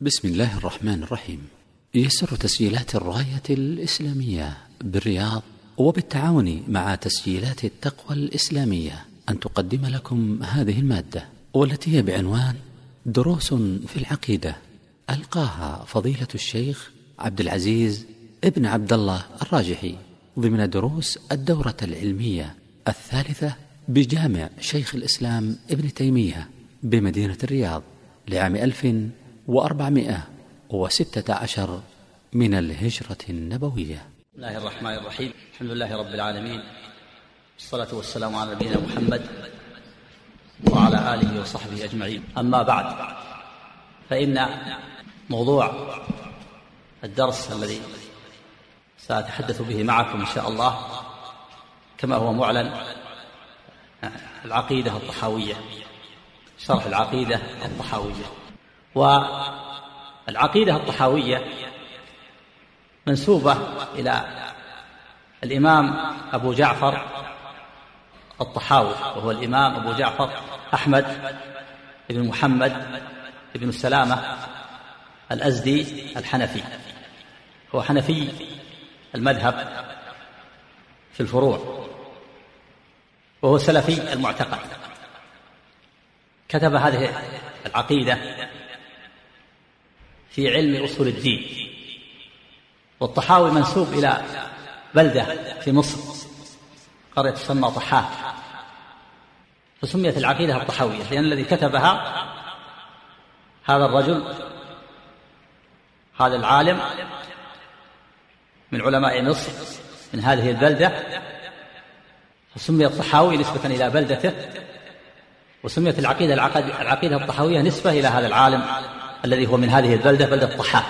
بسم الله الرحمن الرحيم. يسر تسجيلات الراية الإسلامية بالرياض وبالتعاون مع تسجيلات التقوى الإسلامية. أن تقدم لكم هذه المادة والتي هي بعنوان دروس في العقيدة. ألقاها فضيلة الشيخ عبد العزيز ابن عبد الله الراجحي ضمن دروس الدورة العلمية الثالثة بجامع شيخ الإسلام ابن تيمية بمدينة الرياض لعام ألف وأربعمائة وستة عشر من الهجرة النبوية. بسم الله الرحمن الرحيم. الحمد لله رب العالمين. والصلاة والسلام على نبينا محمد وعلى آله وصحبه أجمعين. أما بعد فإن موضوع الدرس الذي سأتحدث به معكم إن شاء الله كما هو معلن العقيدة الطحاوية شرح العقيدة الطحاوية. والعقيدة الطحاوية منسوبة إلى الإمام أبو جعفر الطحاوي وهو الإمام أبو جعفر أحمد بن محمد بن السلامة الأزدي الحنفي. هو حنفي المذهب في الفروع وهو سلفي المعتقد. كتب هذه العقيدة في علم أصول الدين. والطحاوي منسوب إلى بلدة في مصر قرية تسمى طحاة. فسميت العقيدة الطحاوية لأن الذي كتبها هذا الرجل هذا العالم من علماء مصر من هذه البلدة. فسمي الطحاوي نسبة إلى بلدته وسميت العقيدة العقيدة الطحاوية نسبة إلى هذا العالم. الذي هو من هذه البلدة بلدة طحاة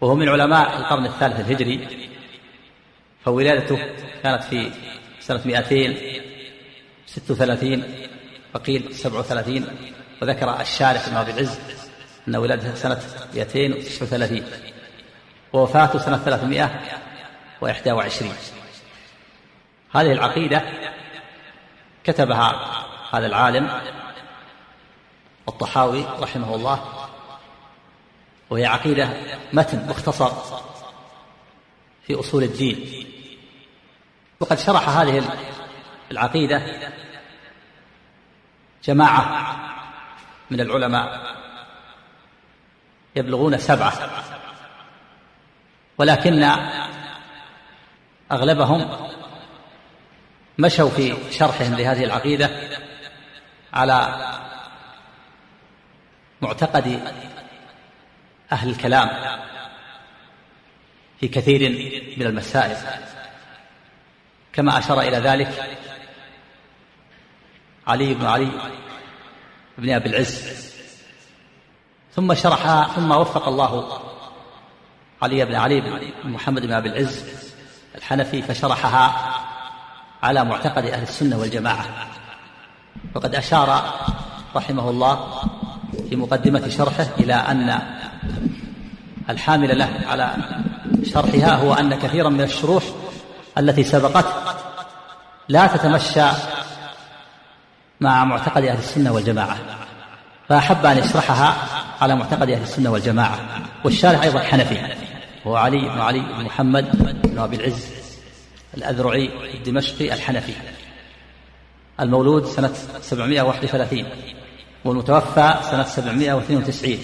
وهو من علماء القرن الثالث الهجري. فولادته كانت في سنة 236 وقيل 37 وذكر الشارح بن أبي العز أن ولادته سنة 239 ووفاته سنة 321 هذه العقيدة كتبها هذا العالم الطحاوي رحمه الله وهي عقيدة متن مختصر في أصول الدين. وقد شرح هذه العقيدة جماعة من العلماء يبلغون سبعة ولكن أغلبهم مشوا في شرحهم لهذه العقيدة على معتقد أهل الكلام في كثير من المسائل كما أشار إلى ذلك علي بن علي بن أبي العز. ثم شرحها ثم وفق الله علي بن علي بن محمد بن أبي العز الحنفي فشرحها على معتقد أهل السنة والجماعة. وقد أشار رحمه الله في مقدمة شرحه إلى أن الحامل له على شرحها هو أن كثيرا من الشروح التي سبقته لا تتمشى مع معتقد أهل السنة والجماعة. فأحب أن يشرحها على معتقد أهل السنة والجماعة. والشارح أيضا حنفي هو علي بن علي بن محمد بن أبي العز الأذرعي الدمشقي الحنفي المولود سنة 731 والمتوفى سنة 792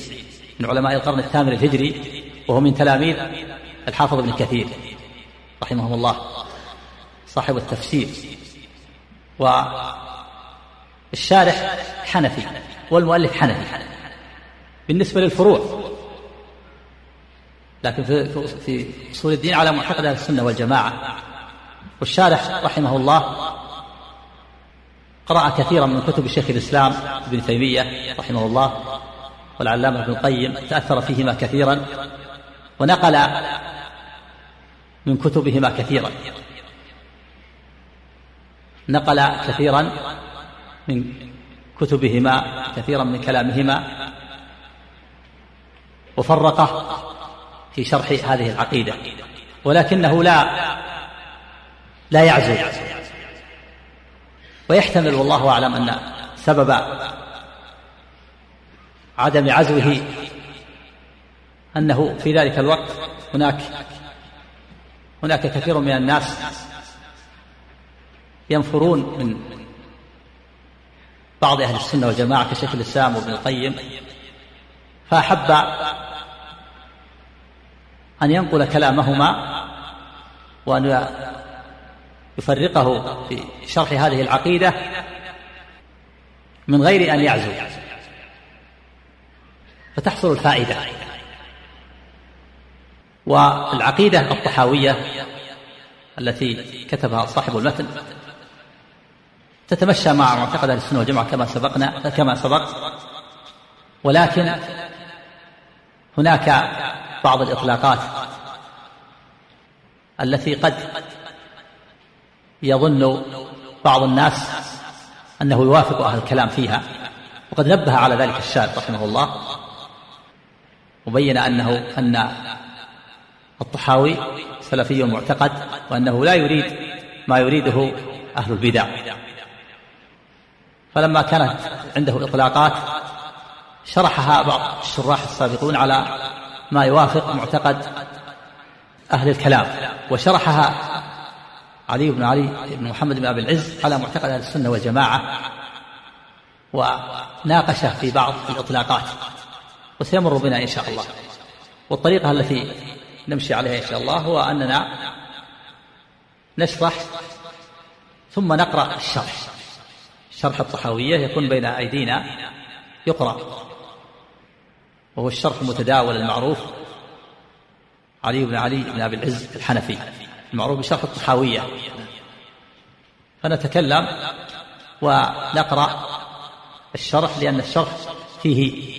من علماء القرن الثامن الهجري وهو من تلاميذ الحافظ ابن كثير رحمه الله صاحب التفسير. والشارح حنفي والمؤلف حنفي بالنسبة للفروع. لكن في في أصول الدين على معتقد السنة والجماعة. والشارح رحمه الله قرأ كثيرا من كتب شيخ الإسلام ابن تيمية رحمه الله والعلامة ابن القيم تأثر فيهما كثيرا ونقل من كتبهما كثيرا. نقل كثيرا من كتبهما كثيرا من كلامهما وفرقه في شرح هذه العقيدة ولكنه لا لا يعزو ويحتمل والله أعلم أن سبب عدم عزوه أنه في ذلك الوقت هناك هناك كثير من الناس ينفرون من بعض أهل السنة والجماعة كشيخ الإسلام وابن القيم فأحب أن ينقل كلامهما وأن يفرقه في شرح هذه العقيدة من غير أن يعزو. فتحصل الفائدة. والعقيدة الطحاوية التي كتبها صاحب المتن تتمشى مع معتقد أهل السنة والجماعة كما سبقنا كما سبق. ولكن هناك بعض الإطلاقات التي قد يظن بعض الناس أنه يوافق أهل الكلام فيها وقد نبه على ذلك الشاذ رحمه الله وبين أنه أن الطحاوي سلفي معتقد وأنه لا يريد ما يريده أهل البدع. فلما كانت عنده إطلاقات شرحها بعض الشراح السابقون على ما يوافق معتقد أهل الكلام وشرحها علي بن علي بن محمد بن أبي العز على معتقد أهل السنة والجماعة وناقش في بعض الإطلاقات وسيمر بنا إن شاء الله. والطريقة التي نمشي عليها إن شاء الله هو أننا نشرح ثم نقرأ الشرح. شرح الطحاوية يكون بين أيدينا يقرأ وهو الشرح المتداول المعروف علي بن علي بن أبي العز الحنفي. المعروف بشرح الطحاوية. فنتكلم ونقرأ الشرح لأن الشرح فيه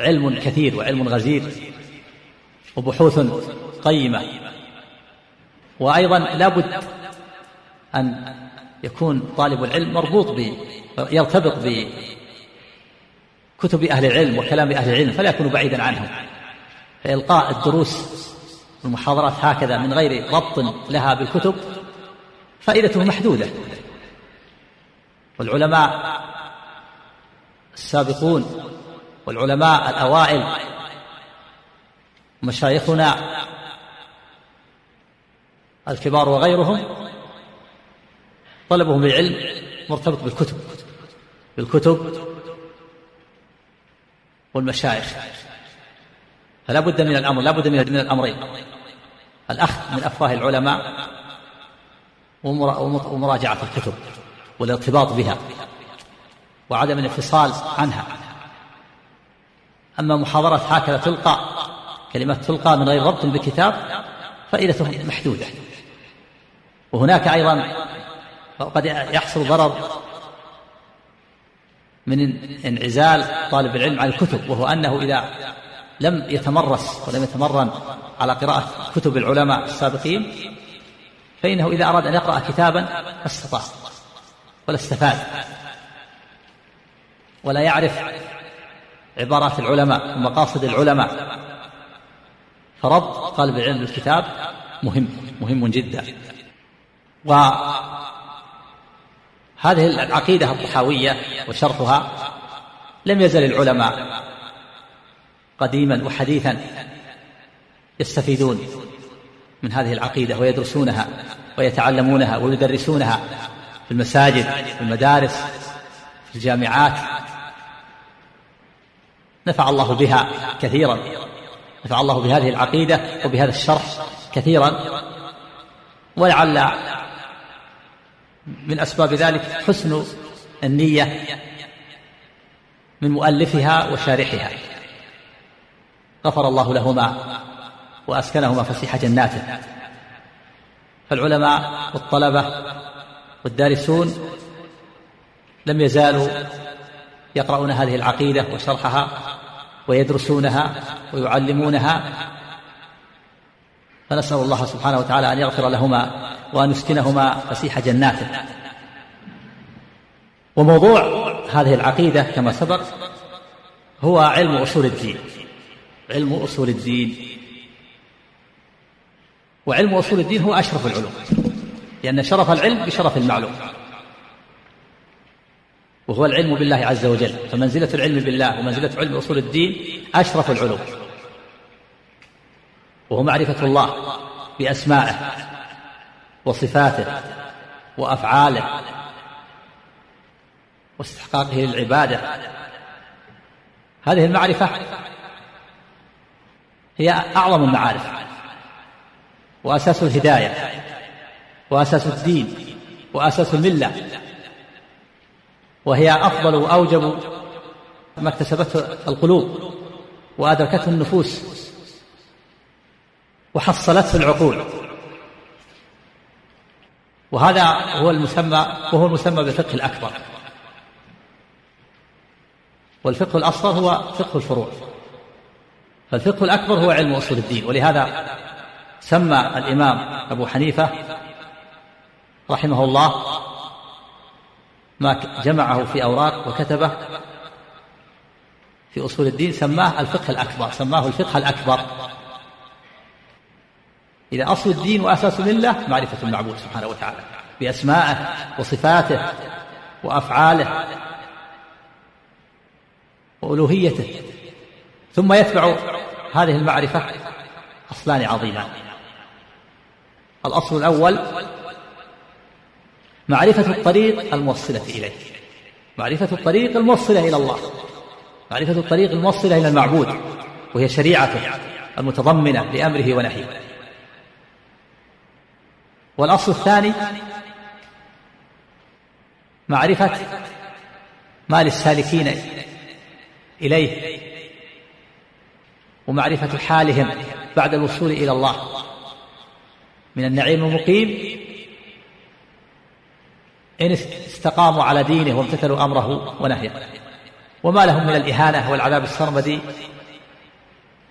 علم كثير وعلم غزير وبحوث قيمة. وأيضا لابد أن يكون طالب العلم مربوط ب يرتبط بكتب أهل العلم وكلام أهل العلم فلا يكون بعيدا عنهم فإلقاء الدروس والمحاضرات هكذا من غير ربط لها بالكتب فائدته محدودة. والعلماء السابقون والعلماء الأوائل مشايخنا الكبار وغيرهم طلبهم للعلم مرتبط بالكتب بالكتب والمشايخ. فلا بد من الأمر لا بد من الأمرين. الأخذ من أفواه العلماء ومراجعة الكتب والارتباط بها وعدم الانفصال عنها. أما محاضرات هكذا تلقى كلمات تلقى من غير ربط بكتاب فائدته محدودة. وهناك أيضا وقد يحصل ضرر من انعزال طالب العلم عن الكتب وهو أنه إذا لم يتمرس ولم يتمرن على قراءة كتب العلماء السابقين فإنه إذا أراد أن يقرأ كتابا ما استطاع ولا استفاد. ولا يعرف عبارات العلماء ومقاصد العلماء. فربط طالب العلم بالكتاب مهم مهم جدا. و هذه العقيدة الطحاوية وشرحها لم يزل العلماء قديما وحديثا يستفيدون من هذه العقيدة ويدرسونها ويتعلمونها ويدرسونها في المساجد في المدارس في الجامعات. نفع الله بها كثيرا. نفع الله بهذه العقيدة وبهذا الشرح كثيرا. ولعل من أسباب ذلك حسن النية من مؤلفها وشارحها. غفر الله لهما وأسكنهما فسيح جناته. فالعلماء والطلبة والدارسون لم يزالوا يقرؤون هذه العقيدة وشرحها ويدرسونها ويعلمونها. فنسأل الله سبحانه وتعالى أن يغفر لهما وأن يسكنهما فسيح جناته. وموضوع هذه العقيدة كما سبق هو علم أصول الدين. علم أصول الدين. وعلم أصول الدين هو أشرف العلوم لأن شرف العلم بشرف المعلوم. وهو العلم بالله عز وجل. فمنزلة العلم بالله ومنزلة علم أصول الدين أشرف العلوم. وهو معرفة الله بأسمائه وصفاته وأفعاله واستحقاقه للعبادة. هذه المعرفة هي أعظم المعارف وأساس الهداية وأساس الدين وأساس الملة وهي أفضل وأوجب ما اكتسبته القلوب وأدركته النفوس وحصلته العقول. وهذا هو المسمى وهو المسمى بالفقه الأكبر. والفقه الأصغر هو فقه الفروع. فالفقه الأكبر هو علم أصول الدين ولهذا سمى الإمام أبو حنيفة رحمه الله ما جمعه في أوراق وكتبه في أصول الدين سماه الفقه الأكبر سماه الفقه الأكبر. إذا أصل الدين وأساس الملة معرفة المعبود سبحانه وتعالى بأسمائه وصفاته وأفعاله وألوهيته. ثم يتبع هذه المعرفة أصلان عظيمان الأصل الأول معرفة الطريق الموصلة إليه. معرفة الطريق الموصلة إلى الله. معرفة الطريق الموصلة إلى المعبود وهي شريعته المتضمنة لأمره ونهيه. والأصل الثاني معرفة ما للسالكين إليه ومعرفة حالهم بعد الوصول إلى الله. من النعيم المقيم إن استقاموا على دينه وامتثلوا أمره ونهيه. وما لهم من الإهانة والعذاب السرمدي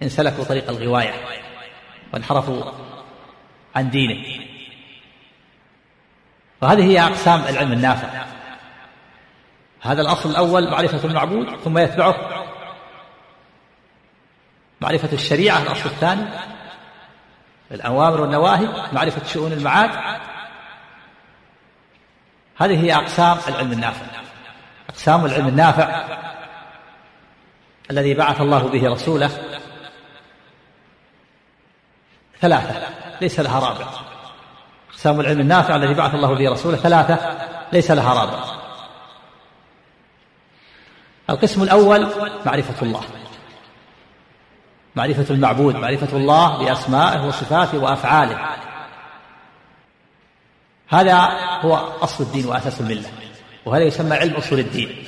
إن سلكوا طريق الغواية وانحرفوا عن دينه. وهذه هي أقسام العلم النافع. هذا الأصل الأول معرفة المعبود ثم يتبعه معرفة الشريعة الأصل الثاني الأوامر والنواهي معرفة شؤون المعاد. هذه هي أقسام العلم النافع. أقسام العلم النافع الذي بعث الله به رسوله ثلاثة ليس لها رابع. أقسام العلم النافع الذي بعث الله به رسوله ثلاثة ليس لها رابع. القسم الأول معرفة الله. معرفة المعبود معرفة الله بأسمائه وصفاته وأفعاله. هذا هو أصل الدين وأساس الملة وهذا يسمى علم أصول الدين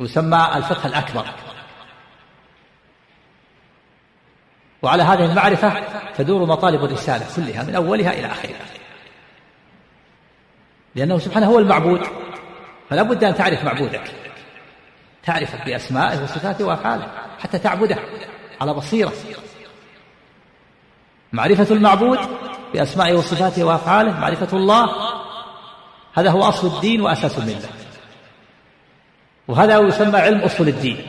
يسمى الفقه الأكبر. وعلى هذه المعرفة تدور مطالب الرسالة كلها من أولها إلى آخرها. لأنه سبحانه هو المعبود فلا بد أن تعرف معبودك تعرفه بأسمائه وصفاته وأفعاله حتى تعبده. على بصيرة. معرفة المعبود بأسمائه وصفاته وأفعاله معرفة الله هذا هو أصل الدين وأساس الملة. وهذا يسمى علم أصول الدين.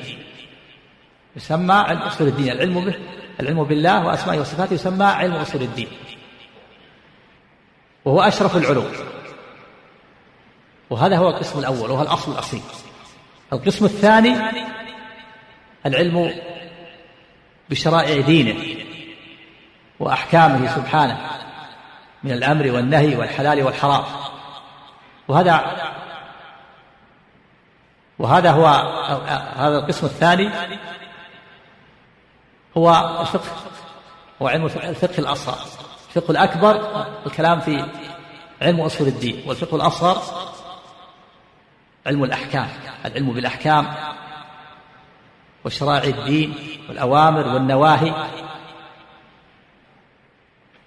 يسمى علم أصول الدين. العلم به العلم بالله وأسمائه وصفاته يسمى علم أصول الدين. وهو أشرف العلوم. وهذا هو القسم الأول وهو الأصل الأصيل. القسم الثاني العلم بشرائع دينه وأحكامه سبحانه من الأمر والنهي والحلال والحرام. وهذا وهذا هو هذا القسم الثاني هو الفقه هو علم الفقه الأصغر. الفقه الأكبر الكلام في علم أصول الدين والفقه الأصغر علم الأحكام العلم بالأحكام وشرائع الدين والأوامر والنواهي.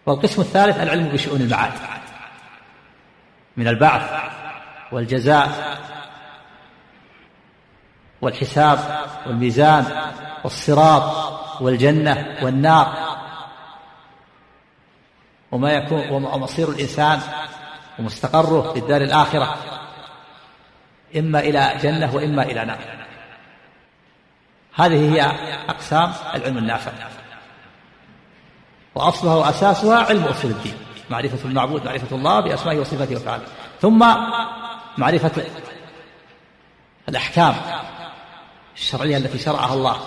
والقسم الثالث العلم بشؤون المعاد من البعث والجزاء والحساب والميزان والصراط والجنة والنار. وما يكون ومصير الإنسان ومستقره في الدار الآخرة إما إلى جنة وإما إلى نار. هذه هي أقسام العلم النافع. وأصلها وأساسها علم أصول الدين. معرفة المعبود معرفة الله بأسمائه وصفاته وأفعاله. ثم معرفة الأحكام الشرعية التي شرعها الله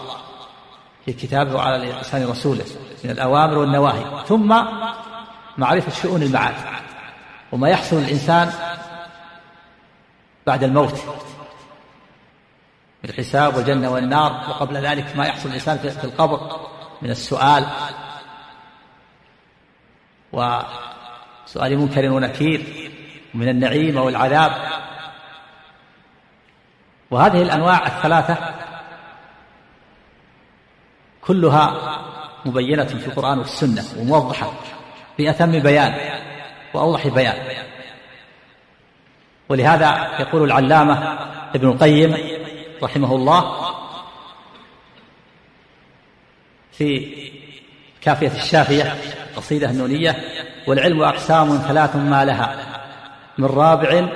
في كتابه وعلى لسان رسوله من الأوامر والنواهي. ثم معرفة شؤون المعاد وما يحصل الإنسان بعد الموت. بالحساب والجنة والنار وقبل ذلك ما يحصل الإنسان في القبر من السؤال. وسؤال منكر ونكير من النعيم أو العذاب. وهذه الأنواع الثلاثة كلها مبينة في القرآن والسنة وموضحة بأتم بيان وأوضح بيان. ولهذا يقول العلامة ابن القيم رحمه الله في كافية الشافية قصيدة النونية والعلم أقسام ثلاث ما لها من رابع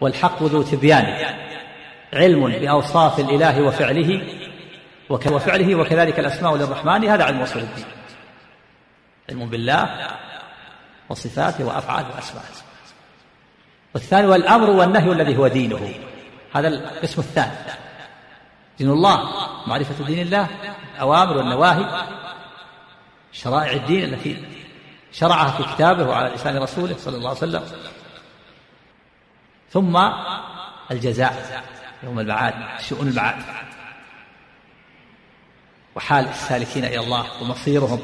والحق ذو تبيان علم بأوصاف الإله وفعله وفعله وكذلك الأسماء للرحمن هذا علم أصول الدين علم بالله وصفاته وأفعاله وأسمائه والثاني والأمر والنهي الذي هو دينه. هذا القسم الثاني. دين الله معرفة دين الله الأوامر والنواهي شرائع الدين التي شرعها في كتابه وعلى لسان رسوله صلى الله عليه وسلم. ثم الجزاء يوم المعاد شؤون المعاد وحال السالكين إلى الله ومصيرهم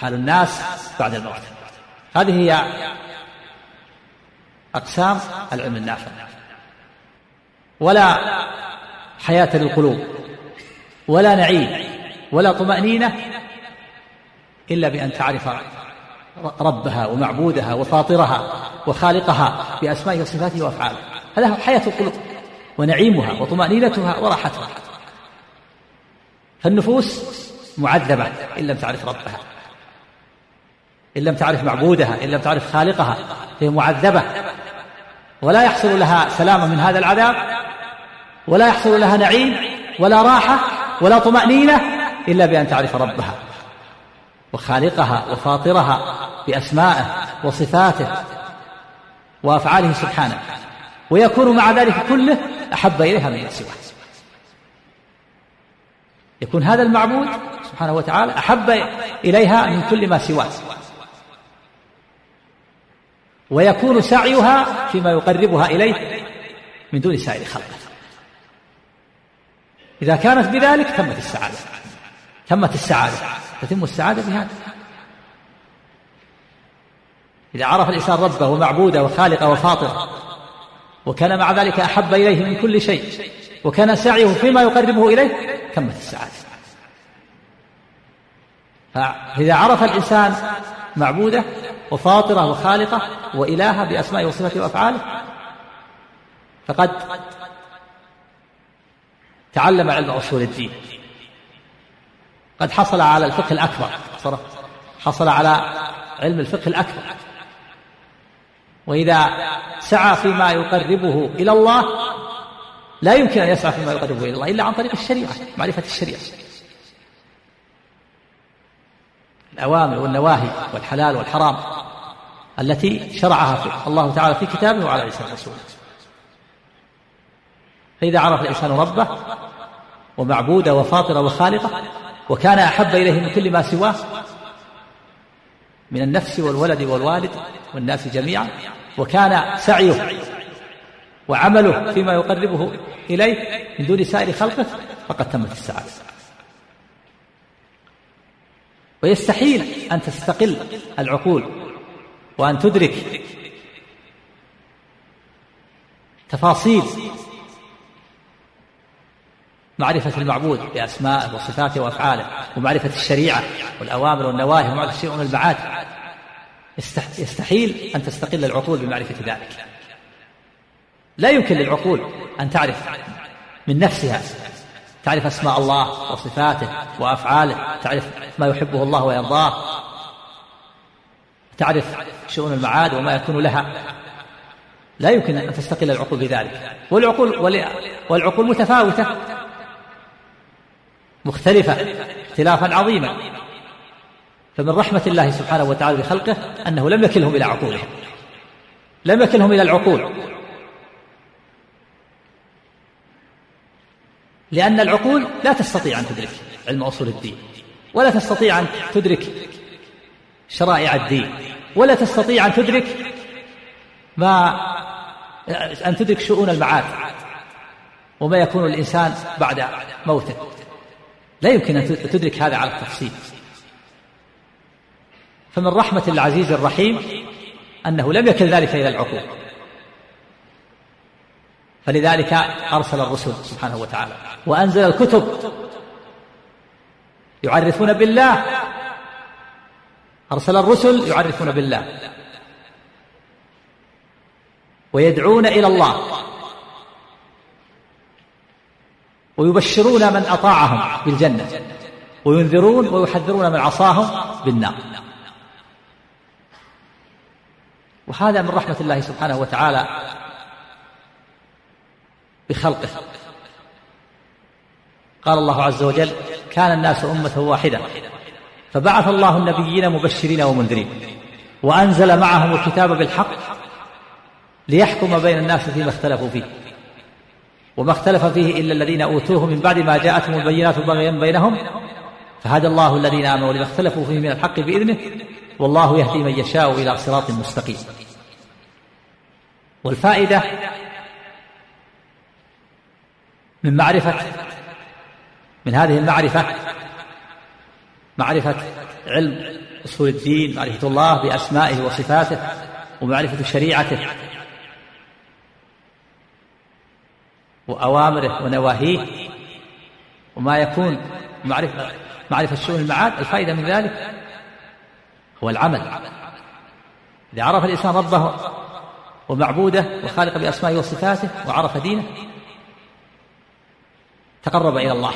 حال الناس بعد الموت. هذه هي أقسام العلم النافع. ولا حياة للقلوب ولا نعيم ولا طمأنينة إلا بأن تعرف ربها ومعبودها وفاطرها وخالقها بأسمائه وصفاته وأفعاله. هذا حياة القلوب ونعيمها وطمأنينتها وراحتها. فالنفوس معذبة إن لم تعرف ربها إن لم تعرف معبودها إن لم تعرف خالقها هي معذبة. ولا يحصل لها سلامة من هذا العذاب ولا يحصل لها نعيم ولا راحة ولا طمأنينة إلا بأن تعرف ربها وخالقها وفاطرها بأسمائه وصفاته وأفعاله سبحانه ويكون مع ذلك كله أحب إليها من سواه. يكون هذا المعبود سبحانه وتعالى أحب إليها من كل ما سواه. ويكون سعيها فيما يقربها إليه من دون سائر خلقه. إذا كانت بذلك تمت السعادة. تمت السعادة. تتم السعادة بهذا. إذا عرف الإنسان ربه ومعبوده وخالقه وفاطره وكان مع ذلك أحب إليه من كل شيء وكان سعيه فيما يقربه إليه تمت السعادة. فإذا عرف الإنسان معبوده وفاطره وخالقه وإلهه بأسمائه وصفاته وأفعاله فقد تعلم علم أصول الدين. قد حصل على الفقه الأكبر. حصل على علم الفقه الأكبر. وإذا سعى فيما يقربه إلى الله لا يمكن أن يسعى فيما يقربه إلى الله إلا عن طريق الشريعة معرفة الشريعة. الأوامر والنواهي والحلال والحرام التي شرعها في الله تعالى في كتابه وعلى لسان رسوله. فإذا عرف الإنسان ربه ومعبوده وفاطرة وخالقه وكان أحب إليه من كل ما سواه من النفس والولد والوالد والناس جميعا وكان سعيه وعمله فيما يقربه إليه من دون سائر خلقه فقد تمت السعادة. ويستحيل أن تستقل العقول وأن تدرك تفاصيل معرفة المعبود بأسمائه وصفاته وأفعاله ومعرفة الشريعة والأوامر والنواهي ومعرفة شيء من البعاد يستحيل أن تستقل العقول بمعرفة ذلك. لا يمكن للعقول أن تعرف من نفسها تعرف أسماء الله وصفاته وأفعاله تعرف ما يحبه الله ويرضاه تعرف شؤون المعاد وما يكون لها. لا يمكن أن تستقل العقول بذلك. والعقول والعقول متفاوتة. مختلفة اختلافا عظيما. فمن رحمة الله سبحانه وتعالى بخلقه أنه لم يكلهم إلى عقولهم. لم يكلهم إلى العقول. لأن العقول لا تستطيع أن تدرك علم أصول الدين ولا تستطيع أن تدرك شرائع الدين ولا تستطيع أن تدرك ما أن تدرك شؤون المعاد وما يكون الإنسان بعد موته. لا يمكن أن تدرك هذا على التفصيل. فمن رحمة العزيز الرحيم أنه لم يكن ذلك إلى العقول. فلذلك أرسل الرسل سبحانه وتعالى. وأنزل الكتب يعرفون بالله. أرسل الرسل يعرفون بالله. ويدعون إلى الله. ويبشرون من أطاعهم بالجنة وينذرون ويحذرون من عصاهم بالنار. وهذا من رحمة الله سبحانه وتعالى بخلقه. قال الله عز وجل كان الناس أمة واحدة فبعث الله النبيين مبشرين ومنذرين وأنزل معهم الكتاب بالحق ليحكم بين الناس فيما اختلفوا فيه. وما اختلف فيه إلا الذين أوتوه من بعد ما جاءتهم البينات بغيا بينهم. فهدى الله الذين آمنوا لما اختلفوا فيه من الحق بإذنه والله يهدي من يشاء إلى صراط مستقيم. والفائدة من معرفة من هذه المعرفة معرفة علم أصول الدين معرفة الله بأسمائه وصفاته ومعرفة شريعته. وأوامره ونواهيه. وما يكون معرفة معرفة شؤون المعاد الفائدة من ذلك هو العمل. إذا عرف الإنسان ربه ومعبوده وخالق بأسمائه وصفاته وعرف دينه تقرب إلى الله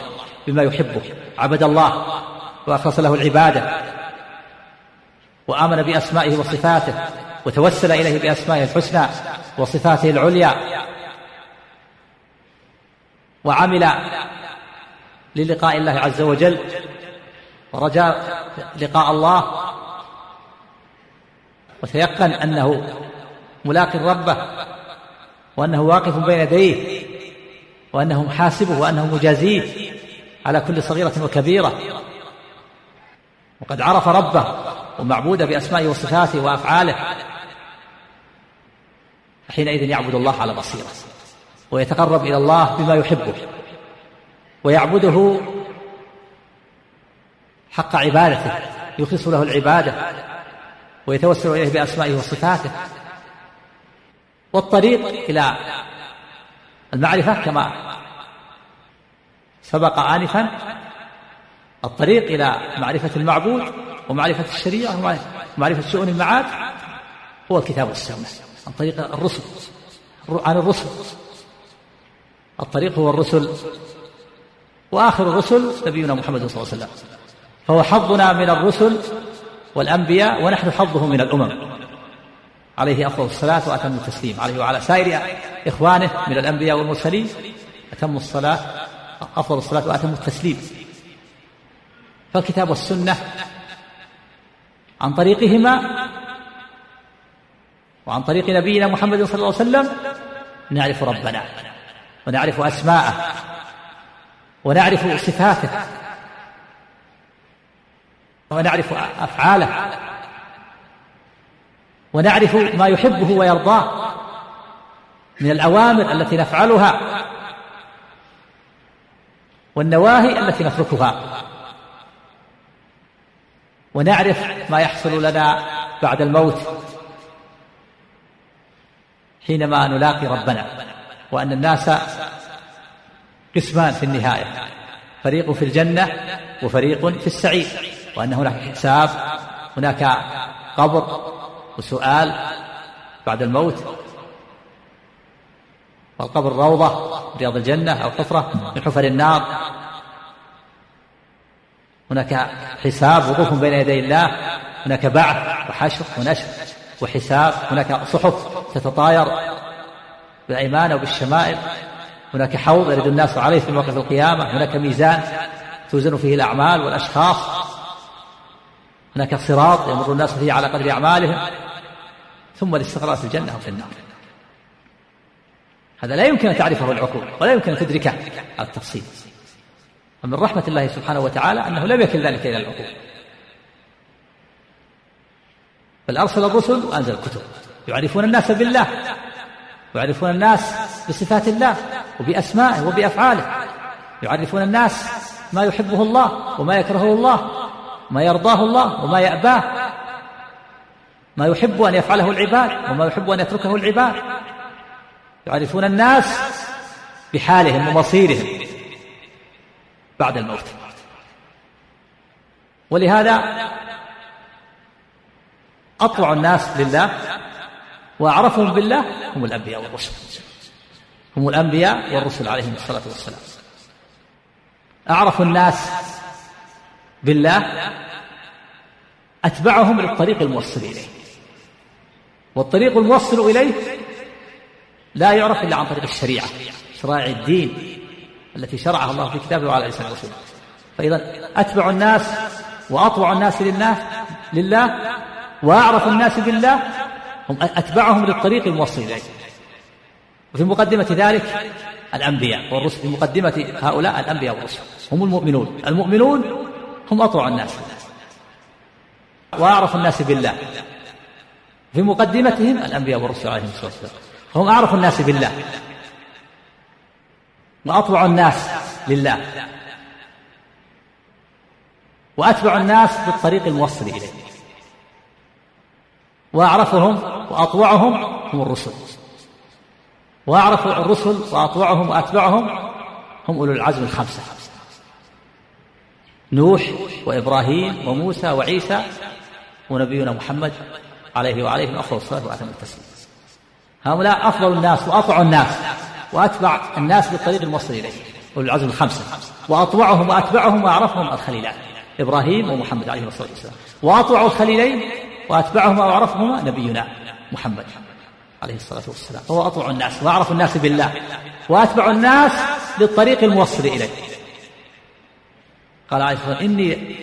بما يحبه عبد الله وأخلص له العبادة وآمن بأسمائه وصفاته وتوسل إليه بأسمائه الحسنى وصفاته العليا وعمل للقاء الله عز وجل ورجاء لقاء الله وتيقن أنه ملاق ربه وأنه واقف بين يديه وأنه محاسبه وأنه مجازيه على كل صغيرة وكبيرة. وقد عرف ربه ومعبوده بأسمائه وصفاته وأفعاله حينئذ يعبد الله على بصيرة. ويتقرب إلى الله بما يحبه ويعبده حق عبادته يخلص له العبادة ويتوسل إليه بأسمائه وصفاته. والطريق إلى المعرفة كما سبق آنفا الطريق إلى معرفة المعبود ومعرفة الشريعة ومعرفة شؤون المعاد هو الكتاب والسنة عن طريق الرسل عن الرسل. الطريق هو الرسل وآخر الرسل نبينا محمد صلى الله عليه وسلم. فهو حظنا من الرسل والأنبياء ونحن حظه من الأمم. عليه أفضل الصلاة وأتم التسليم. عليه وعلى سائر إخوانه من الأنبياء والمرسلين أتم الصلاة أفضل الصلاة وأتم التسليم. فالكتاب والسنة عن طريقهما وعن طريق نبينا محمد صلى الله عليه وسلم نعرف ربنا. ونعرف أسماءه ونعرف صفاته ونعرف أفعاله ونعرف ما يحبه ويرضاه من الأوامر التي نفعلها والنواهي التي نتركها ونعرف ما يحصل لنا بعد الموت حينما نلاقي ربنا. وأن الناس قسمان في النهاية. فريق في الجنة وفريق في السعير. وأن هناك حساب هناك قبر وسؤال بعد الموت. والقبر روضة رياض الجنة أو حفرة من حفر النار. هناك حساب وقوف بين يدي الله. هناك بعث وحشر ونشر وحساب. هناك صحف تتطاير. بالأيمان أو بالشمائل. هناك حوض يرد الناس عليه في موقف القيامة. هناك ميزان توزن فيه الأعمال والأشخاص. هناك صراط يمر الناس فيه على قدر أعمالهم. ثم الاستقرار في الجنة أو في النار. هذا لا يمكن أن تعرفه العقول ولا يمكن أن تدركه. على التفصيل. ومن رحمة الله سبحانه وتعالى أنه لم يكن ذلك إلى العقول. بل أرسل الرسل وأنزل الكتب. يعرفون الناس بالله. يعرفون الناس بصفات الله وبأسمائه وبأفعاله. يعرفون الناس ما يحبه الله وما يكرهه الله ما يرضاه الله وما يأباه. ما يحب أن يفعله العباد وما يحب أن يتركه العباد. يعرفون الناس بحالهم ومصيرهم بعد الموت. ولهذا أطوع الناس لله وأعرفهم بالله هم الأنبياء والرسل. هم الأنبياء والرسل عليهم الصلاة والسلام. أعرف الناس بالله أتبعهم للطريق الموصل إليه. والطريق الموصل إليه لا يعرف إلا عن طريق الشريعة شرائع الدين التي شرعها الله في كتابه وعلى لسان رسوله. فإذا أتبع الناس وأطوع الناس لله لله وأعرف الناس بالله هم أتبعهم للطريق الموصل إليه. وفي مقدمة ذلك الأنبياء والرسل في مقدمة هؤلاء الأنبياء والرسل. هم المؤمنون. المؤمنون هم أطوع الناس. وأعرف الناس بالله. في مقدمتهم الأنبياء والرسل عليهم الصلاة والسلام. فهم أعرف الناس بالله. وأطوع الناس لله. وأتبع الناس بالطريق الموصل إليه. وأعرفهم وأطوعهم هم الرسل. وأعرف الرسل وأطوعهم وأتبعهم هم أولو العزم الخمسة. نوح وإبراهيم وموسى وعيسى ونبينا محمد عليه وعليهم أفضل الصلاة وأتم التسليم. هؤلاء أفضل الناس وأطوع الناس وأتبع الناس بالطريق الموصل إليه. أولي العزم الخمسة. وأطوعهم وأتبعهم وأعرفهم الخليلان. إبراهيم ومحمد عليه الصلاة والسلام. وأطوع الخليلين وأتبعهم وأعرفهما نبينا. محمد عليه الصلاة والسلام. فهو أطوع الناس وأعرف الناس بالله وأتبع الناس للطريق الموصل إليه. قال عليه الصلاة والسلام إني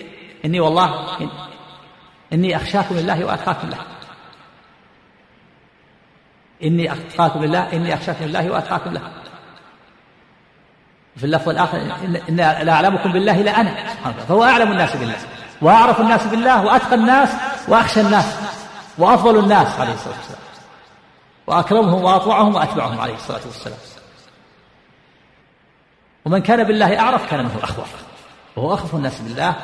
إني والله إن إني أخشاكم الله وأتقاكم له إني أتقاكم الله إني أخشاكم الله وأتقاكم له في اللفظ الآخر إن, لا أعلمكم بالله إلا أنا. فهو أعلم الناس بالله. وأعرف الناس بالله وأتقى الناس وأخشى الناس. وأفضل الناس عليه الصلاة والسلام. وأكرمهم وأطوعهم وأتبعهم عليه الصلاة والسلام. ومن كان بالله أعرف كان منه أخوف وهو أخف الناس بالله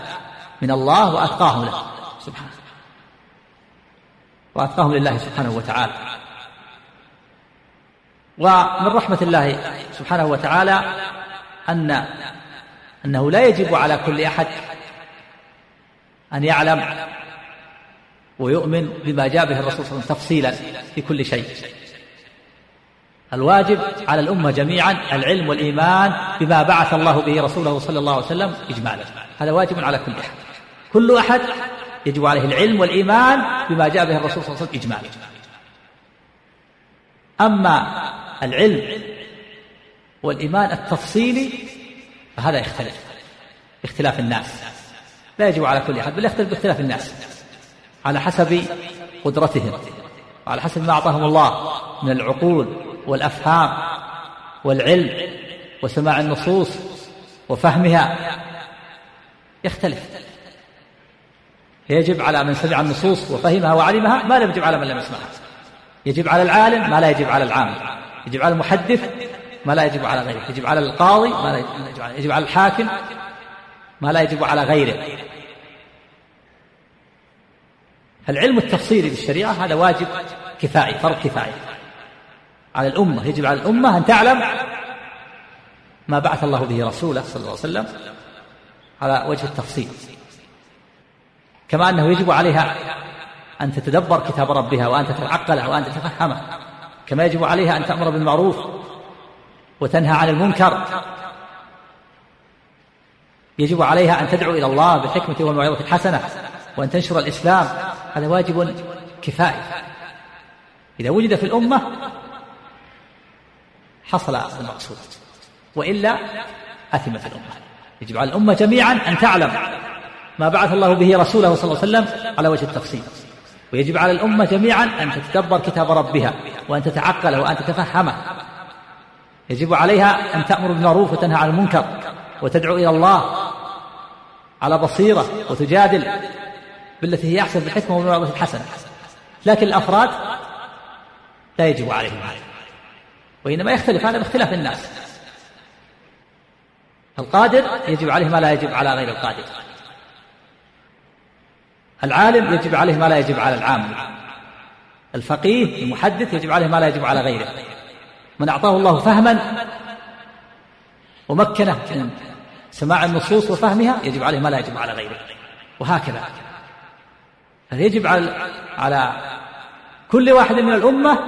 من الله وأتقاهم له. سبحانه. وأتقاهم لله سبحانه وتعالى. ومن رحمة الله سبحانه وتعالى أن أنه لا يجب على كل أحد أن يعلم ويؤمن بما جاء به الرسول صلى الله عليه وسلم تفصيلا في كل شيء. الواجب على الأمة جميعا العلم والإيمان بما بعث الله به رسوله صلى الله عليه وسلم إجمالا. هذا واجب على كل أحد. كل أحد يجب عليه العلم والإيمان بما جاء به الرسول صلى الله عليه وسلم إجمالا. أما العلم والإيمان التفصيلي فهذا يختلف. باختلاف الناس. لا يجب على كل أحد بل يختلف باختلاف الناس. على حسب قدرتهم وعلى حسب ما أعطاهم الله من العقول والأفهام والعلم وسماع النصوص وفهمها. يختلف. يجب على من سمع النصوص وفهمها وعلمها ما لم يجب على من لم يسمعها. يجب على العالم ما لا يجب على العام يجب على المحدث ما لا يجب على غيره. يجب على القاضي ما لا يجب على, يجب على الحاكم ما لا يجب على غيره. العلم التفصيلي بالشريعة هذا واجب كفائي فرض كفائي. على الأمة يجب على الأمة أن تعلم ما بعث الله به رسوله صلى الله عليه وسلم على وجه التفصيل. كما أنه يجب عليها أن تتدبر كتاب ربها وأن تتعقله وأن تتفهمه. كما يجب عليها أن تأمر بالمعروف وتنهى عن المنكر. يجب عليها أن تدعو إلى الله بالحكمة والموعظة الحسنة. وأن تنشر الإسلام هذا واجب كفائي. إذا وجد في الأمة حصل المقصود وإلا أثمت الأمة. يجب على الأمة جميعا أن تعلم ما بعث الله به رسوله صلى الله عليه وسلم على وجه التفصيل. ويجب على الأمة جميعا أن تتدبر كتاب ربها وأن تتعقله وأن تتفهمه يجب عليها أن تأمر بالمعروف وتنهى عن المنكر وتدعو إلى الله على بصيرة وتجادل بالتي هي أحسن بالحكمة والموعظة الحسنة. لكن الأفراد لا يجب عليهم. هذا وإنما يختلف هذا باختلاف الناس. القادر يجب عليه ما لا يجب على غير القادر. العالم يجب عليه ما لا يجب على العام. الفقيه المحدث يجب عليه ما لا يجب على غيره. من أعطاه الله فهما ومكنه من سماع النصوص وفهمها يجب عليه ما لا يجب على غيره. وهكذا. فيجب على على كل واحد من الأمة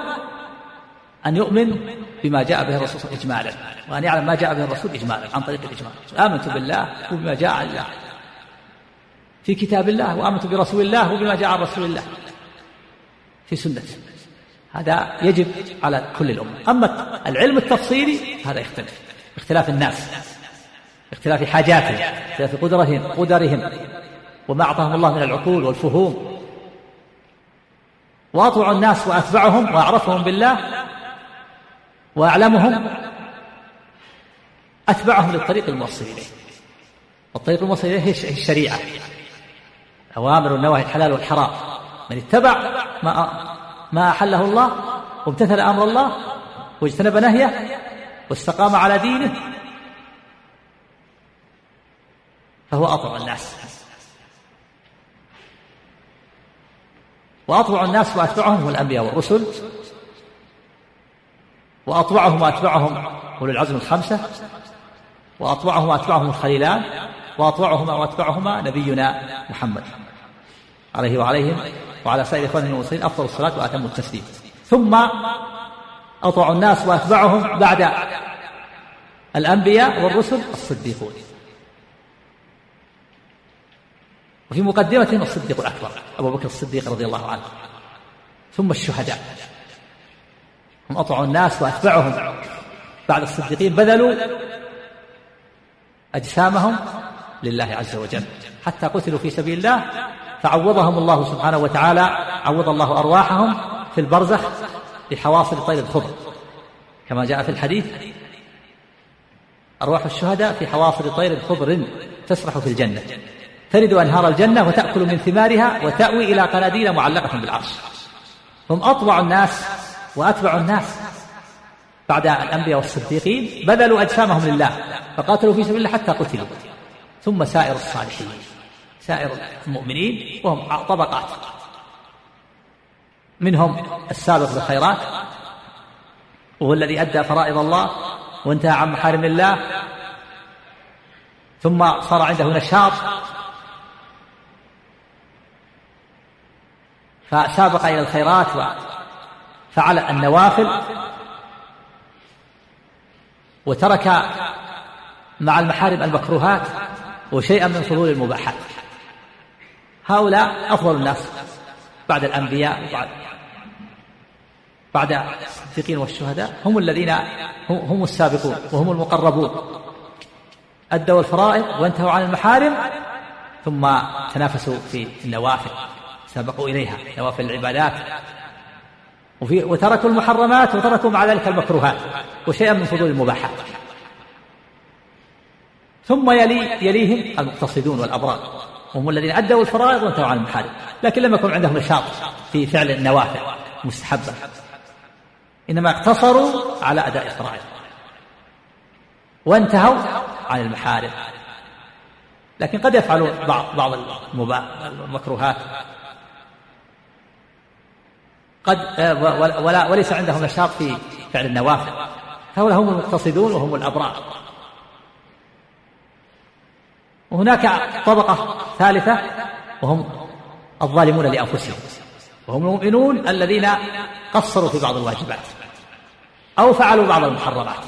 أن يؤمن بما جاء به الرسول إجمالا وأن يعلم ما جاء به الرسول إجمالا عن طريق الإجمال؟ آمنت بالله وبما جاء عن الله في كتاب الله وآمنت برسول الله وبما جاء عن رسول الله في سنة. هذا يجب على كل الأمة. أما العلم التفصيلي هذا يختلف باختلاف الناس باختلاف حاجاتهم باختلاف قدرهم قدرهم وما أعطاهم الله من العقول والفهوم. وأطوع الناس وأتبعهم وأعرفهم بالله وأعلمهم أتبعهم للطريق الموصل إليه والطريق الموصل إليه هي الشريعة. أوامر والنواهي الحلال والحرام. من اتبع ما ما أحله الله وامتثل أمر الله واجتنب نهيه واستقام على دينه فهو أطوع الناس. وأطوع الناس وأتبعهم هم الأنبياء والرسل وأطوعهم وأتبعهم أولو العزم الخمسة وأطوعهم وأتبعهم الخليلان وأطوعهما وأتبعهما نبينا محمد عليه وعليهم وعلى سائر إخوانه المرسلين أفضل الصلاة وأتم التسليم. ثم أطوع الناس وأتبعهم بعد الأنبياء والرسل الصديقون. وفي مقدمتهم الصديق الأكبر أبو بكر الصديق رضي الله عنه. ثم الشهداء. هم أطوع الناس وأتبعهم. بعد الصديقين بذلوا أجسامهم لله عز وجل. حتى قتلوا في سبيل الله فعوضهم الله سبحانه وتعالى عوض الله أرواحهم في البرزخ بحواصل طير الخضر. كما جاء في الحديث أرواح الشهداء في حواصل طير خضر تسرح في الجنة. ترد أنهار الجنة وتأكل من ثمارها وتأوي إلى قناديل معلقة بالعرش. هم أطوع الناس وأتبع الناس. بعد الأنبياء والصديقين بذلوا أجسامهم لله فقاتلوا في سبيل الله حتى قتلوا. ثم سائر الصالحين. سائر المؤمنين وهم طبقات. منهم السابق بالخيرات وهو الذي أدى فرائض الله وانتهى عن محارم الله ثم صار عنده نشاط فسابق إلى الخيرات وفعل النوافل وترك مع المحارم المكروهات وشيئا من فضول المباحات. هؤلاء أفضل الناس بعد الأنبياء وبعد بعد الصديقين والشهداء. هم الذين هم السابقون وهم المقربون. أدوا الفرائض وانتهوا عن المحارم ثم تنافسوا في النوافل. سبقوا إليها نوافل العبادات. وفي وتركوا المحرمات وتركوا مع ذلك المكروهات وشيئا من فضول المباحات. ثم يلي يليهم المقتصدون والأبرار هم الذين أدوا الفرائض وانتهوا عن المحارم. لكن لم يكن عندهم نشاط في فعل النوافل مستحبة. إنما اقتصروا على أداء الفرائض. وانتهوا عن المحارم. لكن قد يفعلون بعض بعض المكروهات. قد ولا وليس عندهم نشاط في فعل النوافل. هؤلاء هم المقتصدون وهم الأبرار. وهناك طبقة ثالثة وهم الظالمون لأنفسهم. وهم المؤمنون الذين قصروا في بعض الواجبات أو فعلوا بعض المحرمات.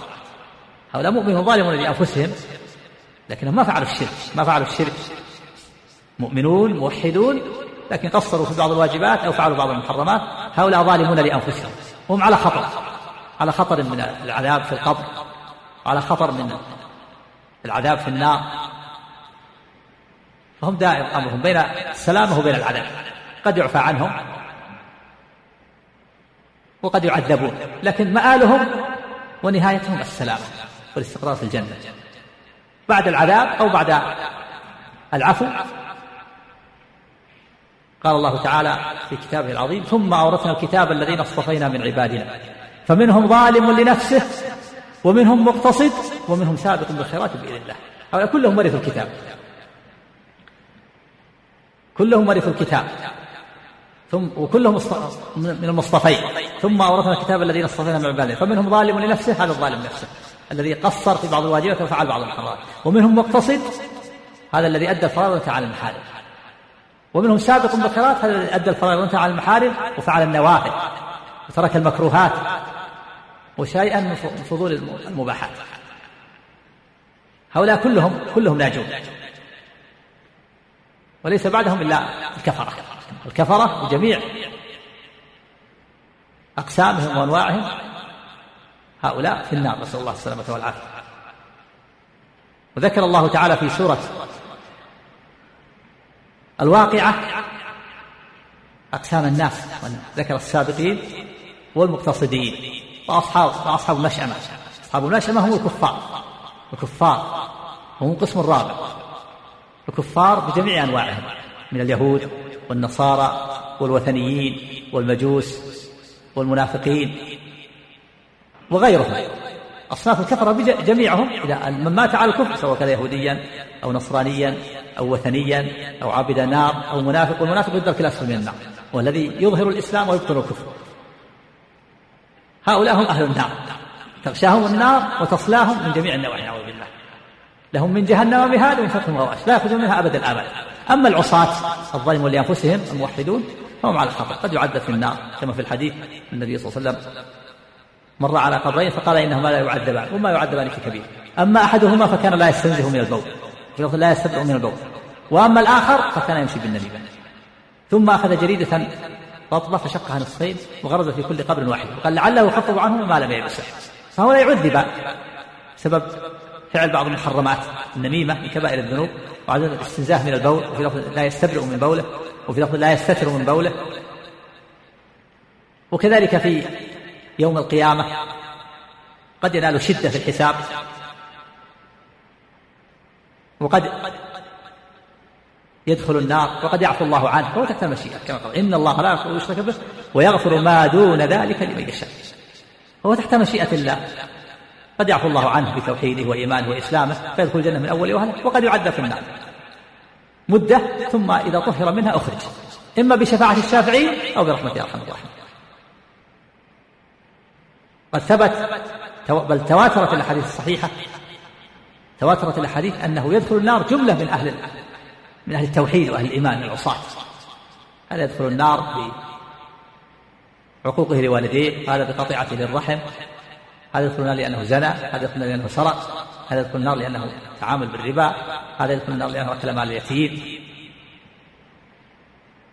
هؤلاء مؤمنون ظالمون لأنفسهم لكنهم ما فعلوا الشرك. ما فعلوا الشرك. مؤمنون موحدون لكن قصروا في بعض الواجبات أو فعلوا بعض المحرمات هؤلاء ظالمون لأنفسهم. هم على خطر على خطر من العذاب في القبر على خطر من العذاب في النار. فهم دائم أمرهم بين السلامة وبين العذاب. قد يعفى عنهم وقد يعذبون لكن مآلهم ونهايتهم السلامة والاستقرار في الجنة. بعد العذاب أو بعد العفو قال الله تعالى في كتابه العظيم ثم أورثنا الكتاب الذين اصطفينا من عبادنا. فمنهم ظالم لنفسه ومنهم مقتصد ومنهم سابق بالخيرات بإذن الله. هؤلاء كلهم ورثوا الكتاب. كلهم ورثوا الكتاب. ثم وكلهم من المصطفين. ثم أورثنا الكتاب الذين اصطفينا من عبادنا. فمنهم ظالم لنفسه هذا الظالم نفسه. الذي قصر في بعض الواجبات وفعل بعض المحرمات ومنهم مقتصد هذا الذي أدى الفرائض عن المحارم. ومنهم سابق بالخيرات هذا أدى الفرائض وانتهى عن المحارم وفعل النوافل وترك المكروهات وشيئا من فضول المباحات. هؤلاء كلهم كلهم ناجون. وليس بعدهم إلا الكفرة. الكفرة بجميع أقسامهم وأنواعهم هؤلاء في النار نسأل الله السلامة والعافية. وذكر الله تعالى في سورة الواقعة أقسام الناس ذكر السابقين والمقتصدين وأصحاب وأصحاب المشأمة. أصحاب المشأمة هم الكفار. الكفار وهم القسم الرابع. الكفار بجميع أنواعهم من اليهود والنصارى والوثنيين والمجوس والمنافقين وغيرهم. أصناف الكفرة جميعهم إذا من مات على الكفر سواء كان يهوديا أو نصرانيا أو وثنيا أو عابد نار أو منافق والمنافق يدرك الأسفل من النار والذي يظهر الإسلام ويبطل الكفر. هؤلاء هم أهل النار. تغشاهم النار وتصلاهم من جميع النواحي نعوذ بالله. لهم من جهنم مهاد ومن فوقهم غواش لا يخرجون منها أبدا الآباد أما العصاة الظالمون لأنفسهم الموحدون فهم على خطر قد يعذب في النار كما في الحديث النبي صلى الله عليه وسلم. مر على قبرين فقال إنهما لا يعذبان وما يعذبان في كبير. أما أحدهما فكان لا يستنزه من البول. في لا يستبرئ من البول وأما الآخر فكان يمشي بالنميمة ثم أخذ جريدة رطبة فشقها نصفين وغرز في كل قبر واحد. وقال لعله يخفض عنه ما لم يبسه فهو لا يعذب سبب فعل بعض المحرمات. النميمة من كبائر الذنوب وعدم الاستنزاه من البول وفي لفظ لا يستبرئ من بوله وفي لفظ لا يستتر من بوله. وكذلك في يوم القيامة قد ينال شدة في الحساب وقد يدخل النار وقد يعفو الله عنه فهو تحت المشيئة كما قال إن الله لا يغفر يشرك به ويغفر ما دون ذلك لمن يشاء. هو تحت مشيئة الله. قد يعفو الله عنه بتوحيده وإيمانه وإسلامه فيدخل الجنة من أول وهلة وقد يعذب في النار مدة ثم إذا طهر منها أخرج. إما بشفاعة الشافعين أو برحمة أرحم الراحمين. قد ثبت بل تواترت الأحاديث الصحيحة تواترت الأحاديث أنه يدخل النار جملة من أهل من أهل التوحيد وأهل الإيمان من العصاة هذا يدخل النار بعقوقه لوالديه هذا بقطيعته للرحم هذا يدخل النار لأنه زنى هذا يدخل النار لأنه سرق هذا يدخل النار لأنه تعامل بالربا هذا يدخل النار لأنه أكل مال اليتيم.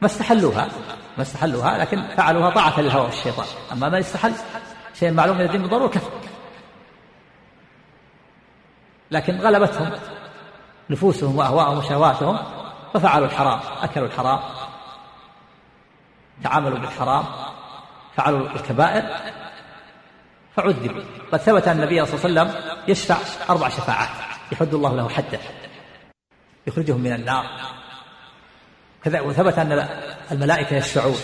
ما استحلوها ما استحلوها لكن فعلوها طاعة للهوى والشيطان. أما ما استحل شيء معلوم من الدين بالضرورة كفر. لكن غلبتهم نفوسهم وأهواءهم وشهواتهم ففعلوا الحرام أكلوا الحرام تعاملوا بالحرام فعلوا الكبائر فعذبوا. قد ثبت أن النبي صلى الله عليه وسلم يشفع أربع شفاعات يحد الله له حده يخرجهم من النار. كذا وثبت أن الملائكة يشفعون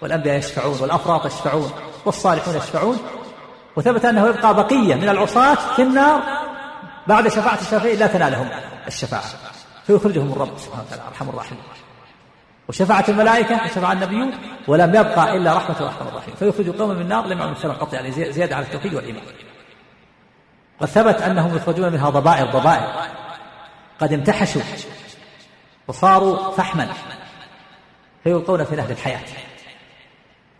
والأنبياء يشفعون والأفراط يشفعون والصالحون يشفعون وثبت أنه يبقى بقية من العصاة في النار. بعد شفاعة الشافعين لا تنالهم الشفاعة. فيخرجهم الرب سبحانه وتعالى أرحم الراحمين. وشفاعة الملائكة وشفاعة النبيون ولم يبقى إلا رحمة الرحمن الرحيم. فيخرج قوما من النار لم يعملوا سبع قط يعني زيادة على التوحيد والإيمان. وثبت أنهم يخرجون منها ضبائر ضبائر قد امتحشوا وصاروا فحما. فيلقون في نهر الحياة.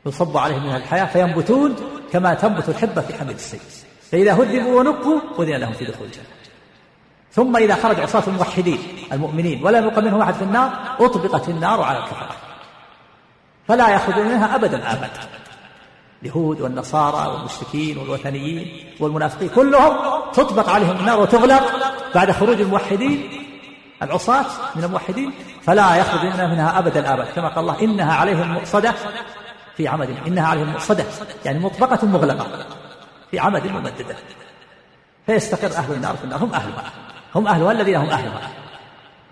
يصب عليهم من الحياة فينبتون كما تنبت الحبة في حمل السيف فإذا هذبوا ونقوا أذن لهم في دخول الجنة. ثم إذا خرج عصاة الموحدين المؤمنين ولم يبق منهم أحد في النار أطبقت النار على الكفرة فلا يخرجون منها أبدا أبدا. اليهود والنصارى والمشركين والوثنيين والمنافقين كلهم تطبق عليهم النار وتغلق بعد خروج الموحدين العصاة من الموحدين فلا يخرج منها أبدا أبدا. كما قال الله إنها عليهم مؤصدة في عمد إنها عليهم مؤصدة يعني مطبقة مغلقة. في عمد ممددة فيستقر أهل النار في النار. هم أهلها هم أهلها الذين هم أهلها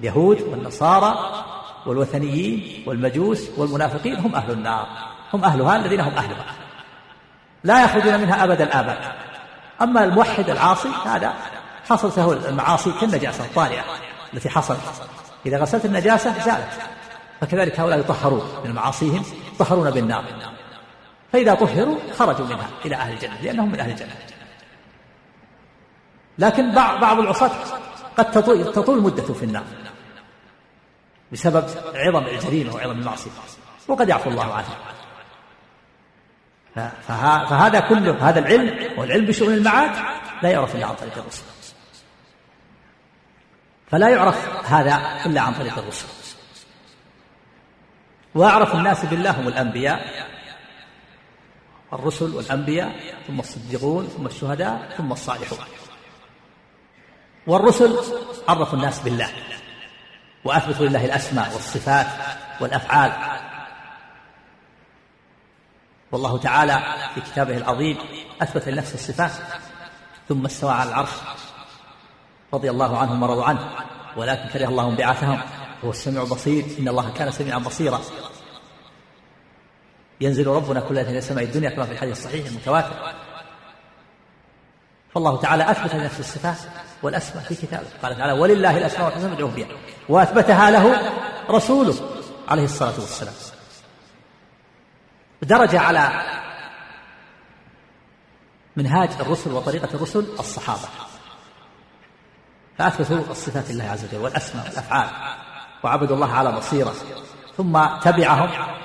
اليهود والنصارى والوثنيين والمجوس والمنافقين. هم أهل النار. هم أهلها. الذين هم أهلها. لا يخرجون منها أبد الآباد أما الموحد العاصي هذا حصلت له المعاصي كالنجاسة الطارئة التي حصلت إذا غسلت النجاسة زالت. فكذلك هؤلاء يطهرون من معاصيهم يطهرون بالنار. فإذا طهروا خرجوا منها إلى أهل الجنة لأنهم من أهل الجنة. لكن بعض العصاة قد تطول المدة في النار بسبب عظم الجريمة وعظم المعصية. وقد يعفو الله عنه. فهذا كله هذا العلم والعلم بشؤون المعاد لا يعرف إلا عن طريق الرسل. فلا يعرف هذا إلا عن طريق الرسل. وأعرف الناس بالله هم الأنبياء الرسل والأنبياء ثم الصديقون ثم الشهداء ثم الصالحون. والرسل عرفوا الناس بالله وأثبتوا لله الأسماء والصفات والأفعال. والله تعالى في كتابه العظيم أثبت لنفسه الصفات ثم استوى على العرش. رضي الله عنهم ورضوا عنه ولكن كره الله انبعاثهم هو السميع البصير. إن الله كان سميعا بصيرا. ينزل ربنا كل إلى سماء الدنيا كما في الحديث الصحيح المتواتر. فالله تعالى أثبت لنفسه الصفات والأسماء في كتابه. قال تعالى ولله الأسماء الحسنى فادعوه بها. وأثبتها له رسوله عليه الصلاة والسلام. درج على منهاج الرسل وطريقة الرسل الصحابة. فأثبتوا الصفات لله عز وجل والأسماء والأفعال. وعبدوا الله على بصيرة. ثم تبعهم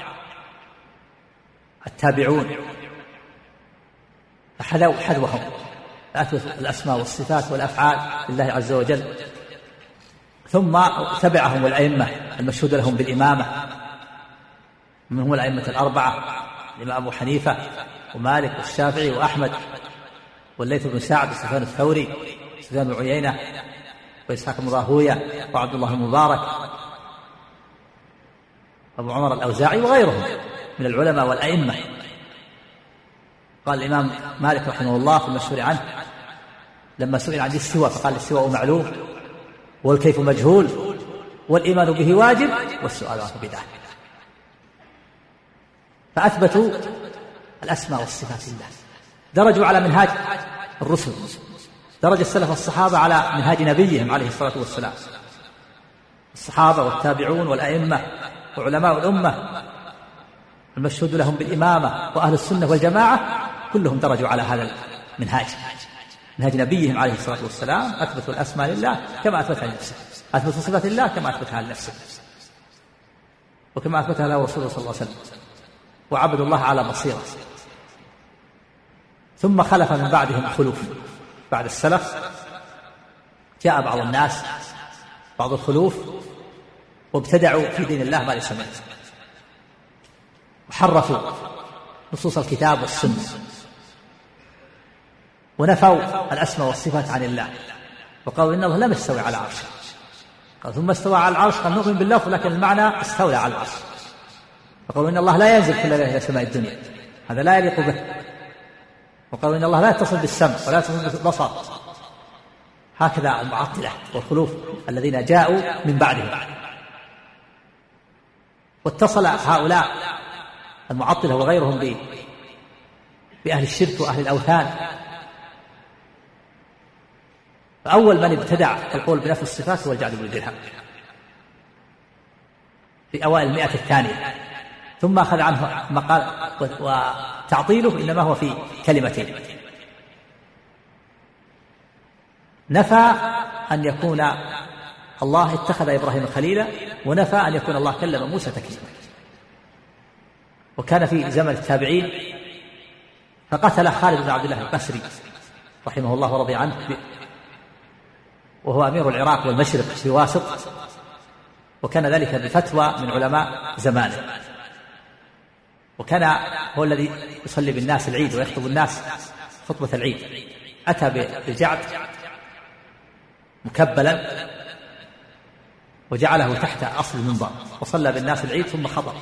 التابعون. فحذوا حذوهم فأثبتوا الأسماء والصفات والأفعال لله عز وجل. ثم تبعهم الأئمة المشهود لهم بالإمامة. من هم الأئمة الأربعة الإمام أبو حنيفة ومالك والشافعي وأحمد والليث بن سعد وسفيان الثوري سفيان بن عيينة وإسحاق بن راهوية وعبد الله المبارك أبو عمر الأوزاعي وغيرهم. من العلماء والأئمة. قال الإمام مالك رحمه الله في المشهور عنه لما سئل عن الاستواء فقال الاستواء معلوم والكيف مجهول والإيمان به واجب والسؤال عنه بدعة. فأثبتوا الأسماء والصفات لله. درجوا على منهاج الرسل. درج السلف الصحابة على منهاج نبيهم عليه الصلاة والسلام. الصحابة والتابعون والأئمة وعلماء الأمة المشهود لهم بالإمامة وأهل السنة والجماعة كلهم درجوا على هذا المنهاج. منهاج نبيهم عليه الصلاة والسلام أثبتوا الأسماء لله كما أثبتها لنفسه. أثبتوا صفات الله كما أثبتها لنفسه. وكما أثبتها له رسوله صلى الله عليه وسلم. وعبدوا الله على بصيرة. ثم خلف من بعدهم خلوف. بعد السلف جاء بعض الناس بعض الخلوف وابتدعوا في دين الله ما ليس منه. وحرفوا نصوص الكتاب والسنة. ونفوا الأسماء والصفات عن الله. وقالوا إن الله لم يستوي على عرشه قال ثم استوى على العرش. قال نؤمن بالله ولكن المعنى استولى على العرش. وقالوا إن الله لا ينزل كل ليلة إلى سماء الدنيا. هذا لا يليق به. وقالوا إن الله لا يتصل بالسمع ولا يتصل بالبصر. هكذا المعطلة والخلوف الذين جاءوا من بعدهم. واتصل هؤلاء المعطلة وغيرهم بأهل الشرك وأهل الأوثان. فأول من ابتدع القول بنفي الصفات هو الجعد بن درهم في أوائل المئة الثانية. ثم أخذ عنه مقال وتعطيله إنما هو في كلمتين. نفى أن يكون الله اتخذ إبراهيم خليلا ونفى أن يكون الله كلم موسى تكليما. وكان في زمن التابعين فقتل خالد بن عبد الله القسري رحمه الله ورضي عنه وهو أمير العراق والمشرق في واسط وكان ذلك بفتوى من علماء زمانه. وكان هو الذي يصلي بالناس العيد ويخطب الناس خطبة العيد. أتى بالجعد مكبلا وجعله تحت أصل المنبر وصلى بالناس العيد ثم خطب.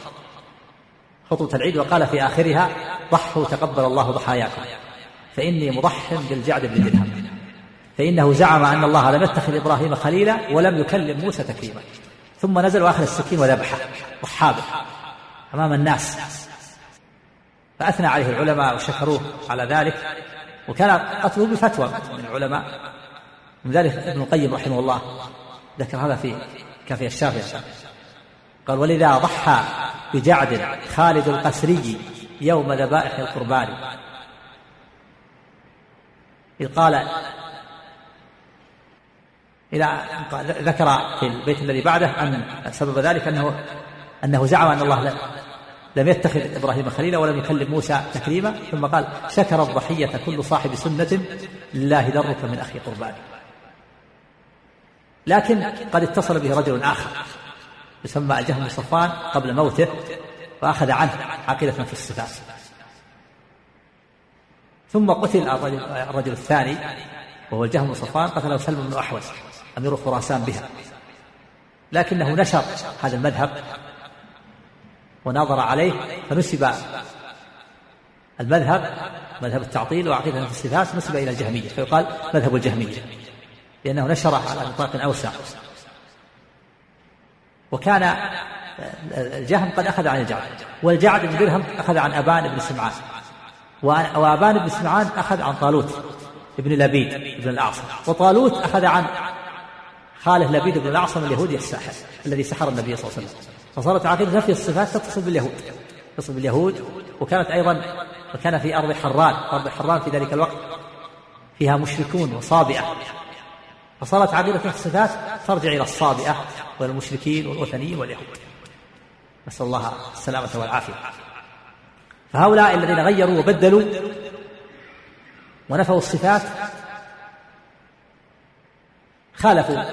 خطبة العيد وقال في آخرها ضحوا تقبل الله ضحاياكم. فإني مضح بالجعد بن درهم. فإنه زعم أن الله لم يتخذ إبراهيم خليلا ولم يكلم موسى تكليما. ثم نزل وأخذ السكين وذبحه وحابه أمام الناس. فأثنى عليه العلماء وشكروه على ذلك. وكان قتله بفتوى من العلماء. من ذلك ابن القيم رحمه الله. ذكر هذا في كافي الشافعي. قال ولذا ضحى بجعد خالد القسري يوم ذبائح القربان. إذ قال إلى ذكر في البيت الذي بعده أن سبب ذلك أنه أنه زعم أن الله لم يتخذ إبراهيم خليلا ولم يكلم موسى تكريما ثم قال شكر الضحية كل صاحب سنة لله درك من أخي قربان. لكن قد اتصل به رجل آخر. يسمى الجهم بن صفوان قبل موته وأخذ عنه عقيدة في الصفات. ثم قتل الرجل, الثاني وهو الجهم بن صفوان قتله سلم بن أحوز أمير خراسان بها. لكنه نشر هذا المذهب ونظر عليه فنسب المذهب مذهب التعطيل وعقيدة في الصفات نسب إلى الجهمية فيقال مذهب الجهمية لأنه نشره على نطاق أوسع. وكان الجهم قد أخذ عن الجعد والجعد بن درهم أخذ عن أبان بن سمعان وأبان بن سمعان أخذ عن طالوت بن لبيد بن الأعصم وطالوت أخذ عن خاله لبيد بن الأعصم اليهودي الساحر الذي سحر النبي صلى الله عليه وسلم. فصارت عقيدة نفي الصفات تتصل باليهود تتصل باليهود وكانت أيضا وكان في أرض حران أرض حران في ذلك الوقت فيها مشركون وصابئة. فصارت عقيدة نفي الصفات ترجع إلى الصابئة والمشركين والوثنيين واليهود. نسأل الله السلامة والعافية. فهؤلاء الذين غيروا وبدلوا ونفوا الصفات خالفوا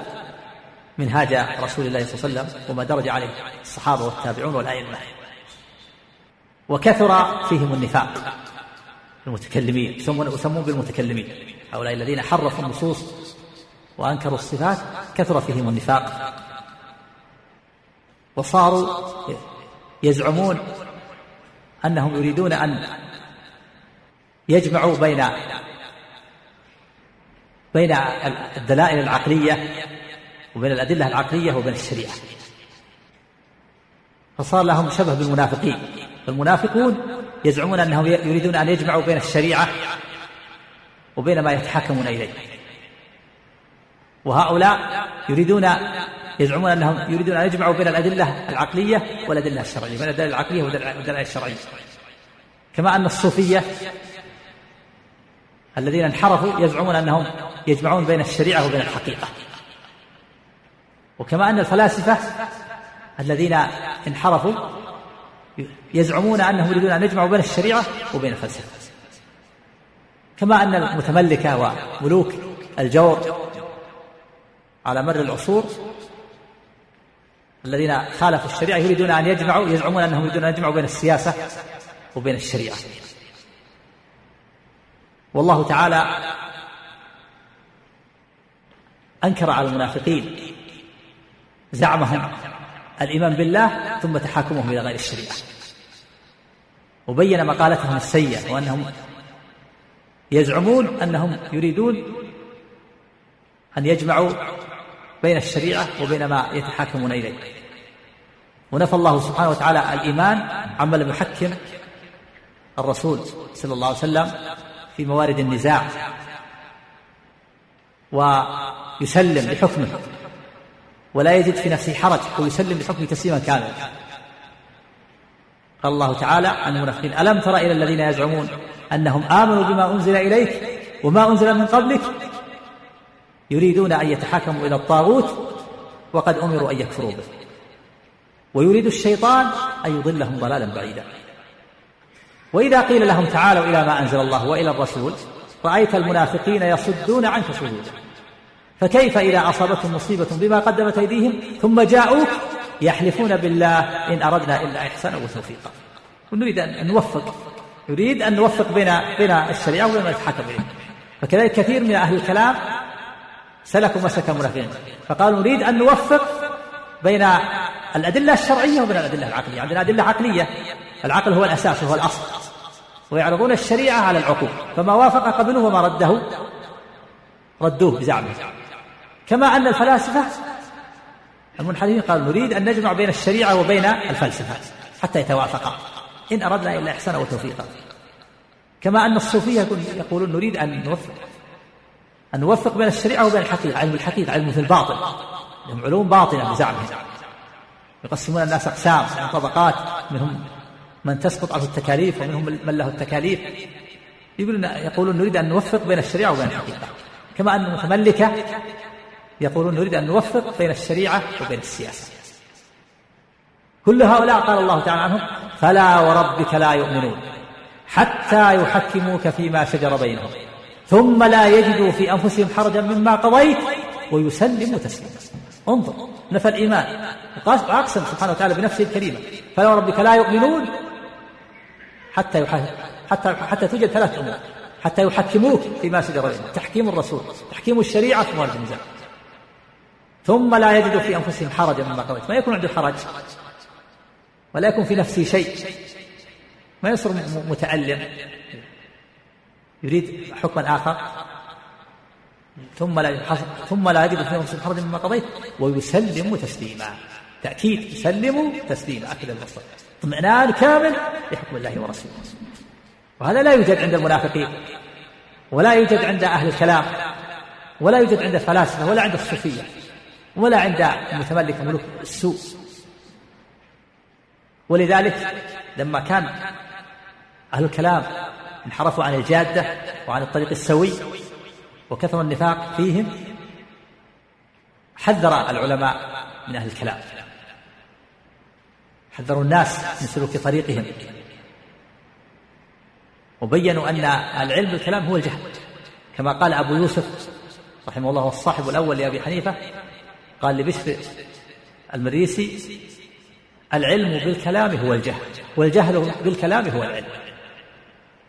منهاج رسول الله صلى الله عليه وسلم وما درج عليه الصحابة والتابعون والأئمة. وكثر فيهم النفاق المتكلمين يسمون بالمتكلمين. هؤلاء الذين حرفوا النصوص وأنكروا الصفات كثر فيهم النفاق. وصاروا يزعمون أنهم يريدون أن يجمعوا بين بين الدلائل العقلية وبين الأدلة العقلية وبين الشريعة. فصار لهم شبه بالمنافقين. المنافقون يزعمون أنهم يريدون أن يجمعوا بين الشريعة وبين ما يتحاكمون إليه. وهؤلاء يريدون يزعمون أنهم يريدون أن يجمعوا بين الأدلة العقلية والأدلة الشرعية. بين الأدلة العقلية والأدلة الشرعية. كما أن الصوفية الذين انحرفوا يزعمون أنهم يجمعون بين الشريعة وبين الحقيقة. وكما أن الفلاسفة الذين انحرفوا يزعمون أنهم يريدون أن يجمعوا بين الشريعة وبين الفلسفة. كما أن المتملكة وملوك الجور على مر العصور الذين خالفوا الشريعة يريدون أن يجمعوا يزعمون أنهم يريدون أن يجمعوا بين السياسة وبين الشريعة. والله تعالى أنكر على المنافقين زعمهم الإيمان بالله ثم تحاكمهم إلى غير الشريعة. وبين مقالتهم السيئة وأنهم يزعمون أنهم يريدون أن يجمعوا بين الشريعة وبين ما يتحاكمون إليه. ونفى الله سبحانه وتعالى الإيمان عما لم يحكم الرسول صلى الله عليه وسلم في موارد النزاع ويسلم لحكمه ولا يجد في نفسه حرج ويسلم بحكمه تسليما كاملا. قال الله تعالى عن المنافقين ألم تر إلى الذين يزعمون أنهم آمنوا بما أنزل إليك وما أنزل من قبلك يريدون أن يتحاكموا إلى الطاغوت وقد أمروا أن يكفروا به. ويريد الشيطان أن يضلهم ضلالا بعيدا. وإذا قيل لهم تعالوا إلى ما أنزل الله وإلى الرسول رأيت المنافقين يصدون عنك صدودا فكيف إذا أصابتهم مصيبة بما قدمت أيديهم ثم جاءوك يحلفون بالله إن أردنا إلا إحسانا وتوفيقا. ونريد أن نوفق يريد أن نوفق بين بين الشريعة وبين ما يتحكم به فكذلك كثير من أهل الكلام سلكوا مسلك المنافقين. فقالوا نريد أن نوفق بين الأدلة الشرعية وبين الأدلة العقلية. عندنا أدلة عقلية. العقل هو الأساس وهو الأصل. ويعرضون الشريعة على العقول. فما وافق قبله وما رده ردوه بزعمه. كما أن الفلاسفة المنحرفين قالوا نريد أن نجمع بين الشريعة وبين الفلسفة حتى يتوافقا. إن أردنا إلا إحسانا وتوفيقا. كما أن الصوفية يقولون نريد أن نوفق. أن نوفق بين الشريعة وبين الحقيقة علم الحقيقة علم في الباطل. لهم علوم باطنة بزعمهم. يقسمون الناس أقسام طبقات منهم من تسقط عنه التكاليف ومنهم من له التكاليف. يقولون يقولون نريد أن نوفق بين الشريعة وبين الحقيقة. كما أن المتملكة يقولون نريد أن نوفق بين الشريعة وبين السياسة. كل هؤلاء قال الله تعالى عنهم فلا وربك لا يؤمنون حتى يحكموك فيما شجر بينهم. ثم لا يجدوا في أنفسهم حرجا مما قضيت ويسلموا تسليما. انظر نفى الإيمان. وأقسم سبحانه وتعالى بنفسه الكريمة. فلا وربك لا يؤمنون حتى حتى حتى توجد ثلاث أمور. حتى يحكموك فيما شجر بينهم تحكيم الرسول تحكيم الشريعة ثم النزاع. ثم لا يجد في أنفسهم حرجا مما قضيت. ما يكون عنده حرج ولا يكون في نفسه شيء. ما يصير متألم. يريد حكما آخر ثم لا ثم لا يجد في أنفسهم حرجا مما قضيت ويسلم تسليما. تأكيد يسلم تسليما. أكد المصدر اطمئنان كامل لحكم الله ورسوله. وهذا لا يوجد عند المنافقين ولا يوجد عند أهل الكلام ولا يوجد عند الفلاسفة ولا عند الصوفية ولا عند المتملك ملوك السوء. ولذلك لما كان أهل الكلام انحرفوا عن الجادة وعن الطريق السوي وكثر النفاق فيهم حذر العلماء من أهل الكلام. حذروا الناس من سلوك طريقهم. وبينوا أن العلم بالكلام هو الجهل. كما قال أبو يوسف رحمه الله والصاحب الأول لأبي حنيفة قال لبشر المريسي العلم بالكلام هو الجهل والجهل بالكلام هو العلم.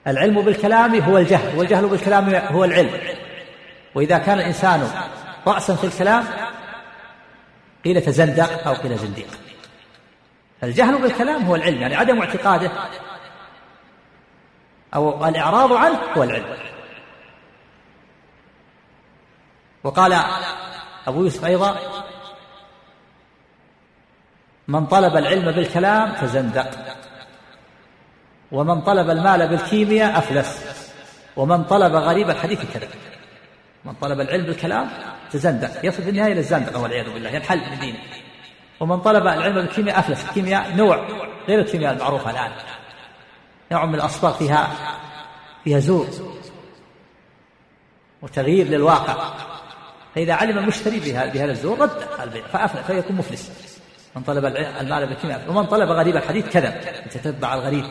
العلم بالكلام هو الجهل والجهل بالكلام هو العلم. وإذا كان الإنسان رأسا في الكلام قيل تزندق أو قيل زنديق. الجهل بالكلام هو العلم يعني عدم اعتقاده أو الإعراض عنه هو العلم. وقال أبو يوسف أيضا من طلب العلم بالكلام تزندق. ومن طلب المال بالكيمياء أفلس. ومن طلب غريب الحديث كذب من طلب العلم بالكلام تزندق. يصل في النهاية للزندقة والعياذ بالله. ينحل من دينه. ومن طلب العلم بالكيمياء أفلس. الكيمياء نوع غير الكيمياء المعروفة الآن. نوع من الأصباغ فيها فيها زور وتغيير للواقع. فإذا علم المشتري بهذا الزور رد البيع فأفلس فيكون مفلس. من طلب المال بالكيمياء ومن طلب غريب الحديث كذب يتتبع الغريب.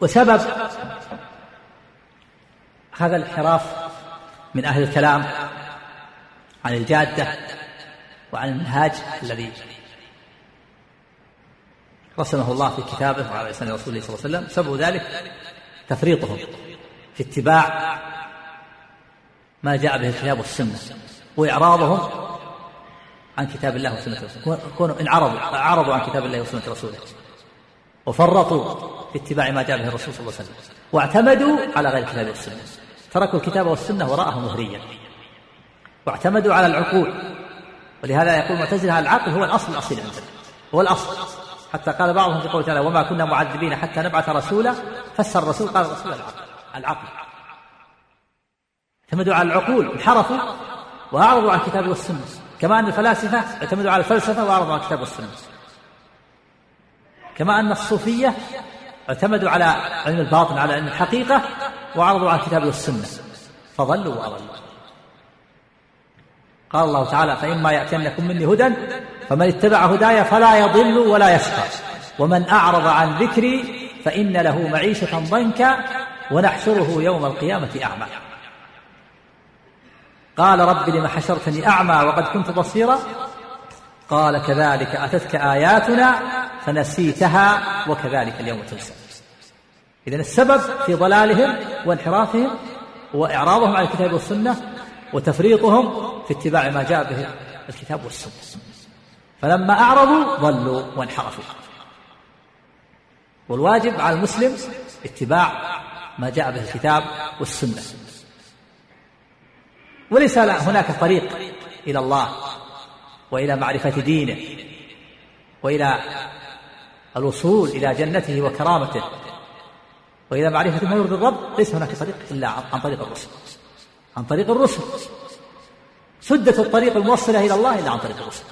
وسبب هذا الانحراف من أهل الكلام عن الجادة وعن المنهاج الذي رسمه الله في كتابه وعلى لسان رسوله صلى الله عليه وسلم. سبب ذلك تفريطهم في اتباع ما جاء به الكتاب والسنة وإعراضهم عن كتاب الله وسنة رسوله. كونوا إن عرضوا أعرضوا عن كتاب الله وسنة رسوله. وفرطوا في اتباع ما جاء به الرسول صلى الله عليه وسلم واعتمدوا على غير الكتاب والسنة تركوا الكتاب والسنة وراءهم مهريا واعتمدوا على العقول. ولهذا يقول المعتزلة العقل هو الأصل الأصيل عندنا. هو الأصل. حتى قال بعضهم في قوله تعالى وما كنا معذبين حتى نبعث رسولا فسر الرسول. قال الرسول العقل. العقل. اعتمدوا على العقول. انحرفوا وأعرضوا عن الكتاب والسنة. كما أن الفلاسفة اعتمدوا على الفلسفة وأعرضوا عن الكتاب والسنة. كما أن الصوفية اعتمدوا على علم الباطن على علم الحقيقة واعرضوا عن الكتاب والسنة. فضلوا وأضلوا. قال الله تعالى فإما يأتينكم مني هدى فمن اتبع هداي فلا يضل ولا يشقى. ومن أعرض عن ذكري فإن له معيشة ضنكا ونحشره يوم القيامة أعمى. قال رب لم حشرتني أعمى وقد كنت بصيرا؟ قال كذلك أتتك آياتنا فنسيتها وكذلك اليوم تنسى. إذا السبب في ضلالهم وانحرافهم وإعراضهم عن الكتاب والسنة وتفريطهم في اتباع ما جاء به الكتاب والسنة. فلما أعرضوا ضلوا وانحرفوا. والواجب على المسلم اتباع ما جاء به الكتاب والسنة. وليس هناك طريق إلى الله وإلى معرفة دينه وإلى الوصول إلى جنته وكرامته. وإلى معرفة ما يرضي الرب ليس هناك طريق إلا عن طريق الرسل. عن طريق الرسل. سدت الطريق الموصلة إلى الله إلا عن طريق الرسل.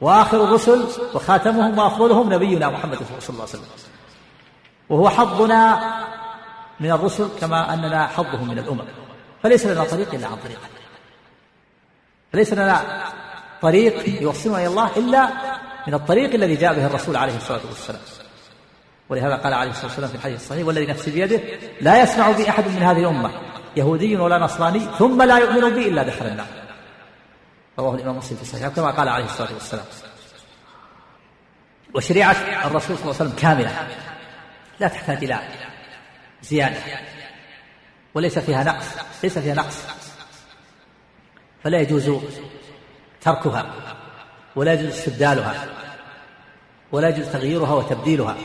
وآخر الرسل وخاتمهم وأفضلهم نبينا محمد صلى الله عليه وسلم. وهو حظنا من الرسل كما أننا حظهم من الأمم. فليس لنا طريق إلا عن طريقه فليس لنا طريق يوصلنا إلى الله إلا من الطريق الذي جاء به الرسول عليه الصلاة والسلام. ولهذا قال عليه الصلاة والسلام في الحديث الصحيح والذي نفسي بيده لا يسمع بي أحد من هذه الأمة يهودي ولا نصراني ثم لا يؤمن بي إلا دخل النار. رواه الإمام مسلم في الصحيح كما قال عليه الصلاة والسلام. وشريعة الرسول صلى الله عليه وسلم كاملة لا تحتاج إلى زيادة وليس فيها نقص ليس فيها نقص فلا يجوز تركها. ولا يجوز استبدالها ولا يجوز تغييرها وتبديلها.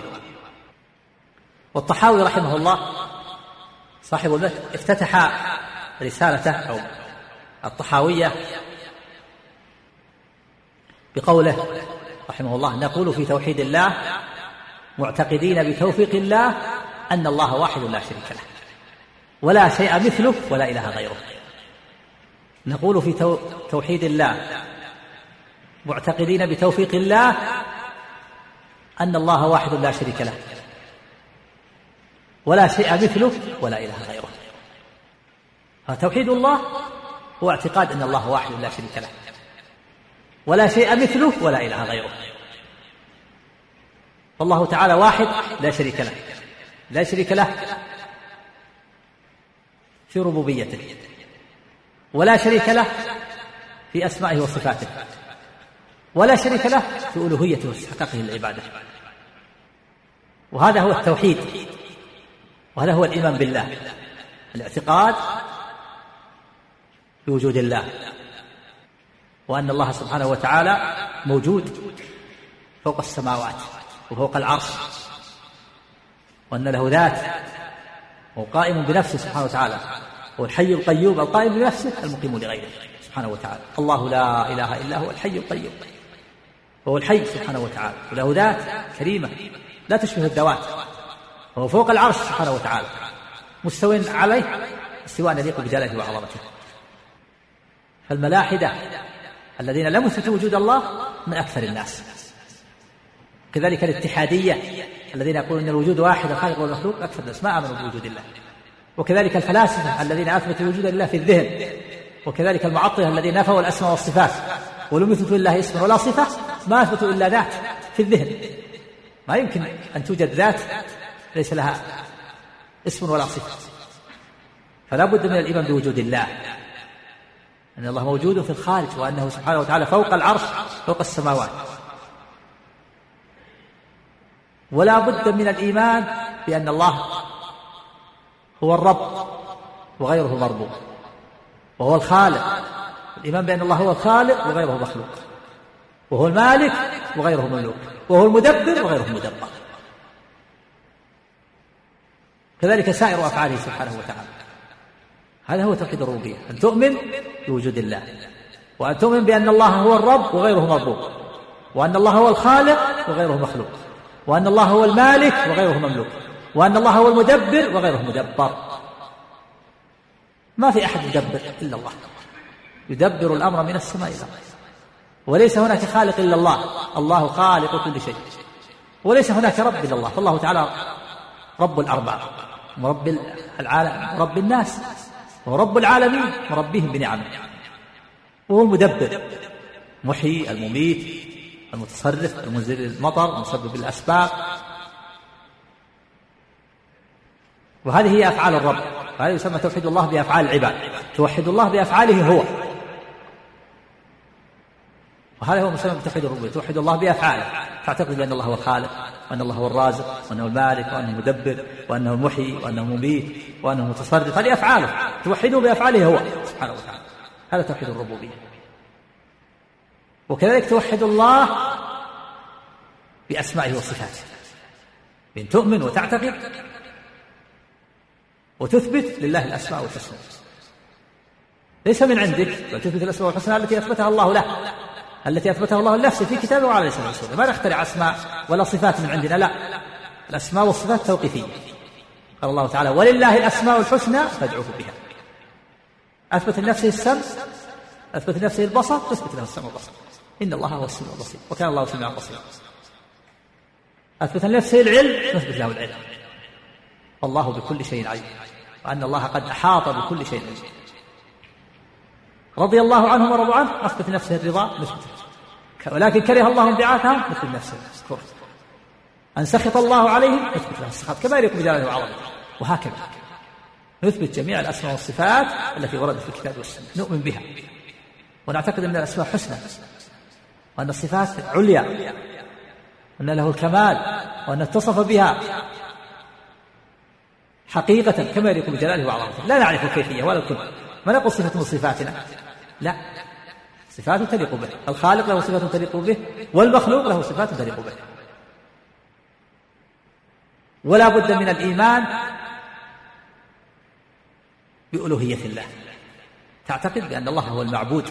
والطحاوي رحمه الله صاحب المتن افتتح رسالته أو الطحاوية بقوله رحمه الله نقول في توحيد الله معتقدين بتوفيق الله أن الله واحد لا شريك له ولا شيء مثله ولا إله غيره. نقول في توحيد الله معتقدين بتوفيق الله أن الله واحد لا شريك له. ولا شيء مثله ولا إله غيره. فتوحيد الله هو اعتقاد أن الله واحد لا شريك له. ولا شيء مثله ولا إله غيره. فالله تعالى واحد لا شريك له. لا شريك له في ربوبيته. ولا شريك له في أسمائه وصفاته. ولا شريك له في ألوهيته واستحقاقه للعبادة وهذا هو التوحيد. وهذا هو الإيمان بالله. الاعتقاد بوجود الله. وأن الله سبحانه وتعالى موجود فوق السماوات وفوق العرش. وأن له ذات وهو قائم بنفسه سبحانه وتعالى. هو الحي القيوم القائم بنفسه المقيم لغيره سبحانه وتعالى. الله لا إله إلا هو الحي القيوم. وهو الحي سبحانه وتعالى. وله ذات كريمة لا تشبه الذوات. وهو فوق العرش سبحانه وتعالى. مستو عليه استواء يليق بجلاله وعظمته. فالملاحدة الذين لم يثبتوا وجود الله من أكثر الناس. كذلك الاتحادية الذين يقولون أن الوجود واحد الخالق والمخلوق أكثر الناس ما آمنوا بوجود الله. وكذلك الفلاسفة الذين أثبتوا وجود الله في الذهن. وكذلك المعطلة الذين نفوا الأسماء والصفات. ولم يثبتوا لله اسم ولا صفة ما أثبتوا إلا ذات في الذهن. ما يمكن أن توجد ذات ليس لها اسم ولا صفة. فلا بد من الإيمان بوجود الله. أن الله موجود في الخارج وأنه سبحانه وتعالى فوق العرش فوق السماوات. ولا بد من الإيمان بأن الله هو الرب وغيره مربوب وهو الخالق. الإيمان بأن الله هو الخالق وغيره مخلوق. وهو المالك وغيره مملوك وهو المدبر وغيره مدبر كذلك سائر أفعاله سبحانه وتعالى. هذا هو توحيد الربوبية أن تؤمن بوجود الله وأن تؤمن بأن الله هو الرب وغيره مربوب وأن الله هو الخالق وغيره مخلوق وأن الله هو المالك وغيره مملوك وأن الله هو المدبر وغيره مدبر. ما في أحد يدبر إلا الله. يدبر الأمر من السماء إلى الأرض. وليس هناك خالق إلا الله. الله خالق كل شيء. وليس هناك رب إلا الله. فالله تعالى رب الأرباب ورب العالم رب الناس ورب العالمين مربيهم بنعمة. وهو المدبر محيي المميت المتصرف المنزل المطر المسبب الأسباب وهذه هي أفعال الرب. هذا يسمى توحيد الله بأفعال العباد. توحد الله بأفعاله هو. وهذا هو مسمى بتوحيد الربوبية. توحد الله بأفعاله. تعتقد بأن الله هو الخالق وأن الله هو الرازق وأنه المالك وأنه المدبر وأنه المحيي وأنه المميت وأنه المتصرف. هذه أفعاله. توحده بأفعاله هو. سبحانه وتعالى. هذا توحيد الربوبية. وكذلك توحد الله بأسمائه وصفاته. بأن تؤمن وتعتقد وتثبت لله الأسماء والتسمية ليس من عندك بل تثبت الأسماء الحسنى التي أثبتها الله له. التي أثبتها الله لنفسه في كتابه وعلى لسان رسوله ما نخترع أسماء ولا صفات من عندنا لا. الأسماء والصفات توقيفية. قال الله تعالى ولله الأسماء الحسنى فادعوه بها. أثبت لنفسه السمع أثبت لنفسه البصر تثبت له السمع والبصر. إن الله هو السميع البصير وكان الله سميعا بصيرا. أثبت لنفسه العلم نثبت له العلم. والله بكل شيء عليم وأن الله قد أحاط بكل شيء علم رضي الله عنهم ورضوا عنه اثبت نفسه الرضا نثبت ولكن كره الله انبعاثهم نثبت نفسه كفر ان سخط الله عليهم نثبت له السخط كما يليق بجلاله وعظمته. وهكذا. نثبت جميع الأسماء والصفات التي وردت في الكتاب والسنة. نؤمن بها. ونعتقد أن الأسماء حسنى. وأن الصفات عليا. وأن له الكمال. وأن اتصف بها. حقيقة كما يليق بجلاله وعظمته. لا نعرف الكيفية ولا الكيف ما نقول صفة من صفاتنا؟ لا. صفات تليق به. الخالق له صفات تليق به والمخلوق له صفات تليق به. ولا بد من الإيمان بألوهية الله. تعتقد بأن الله هو المعبود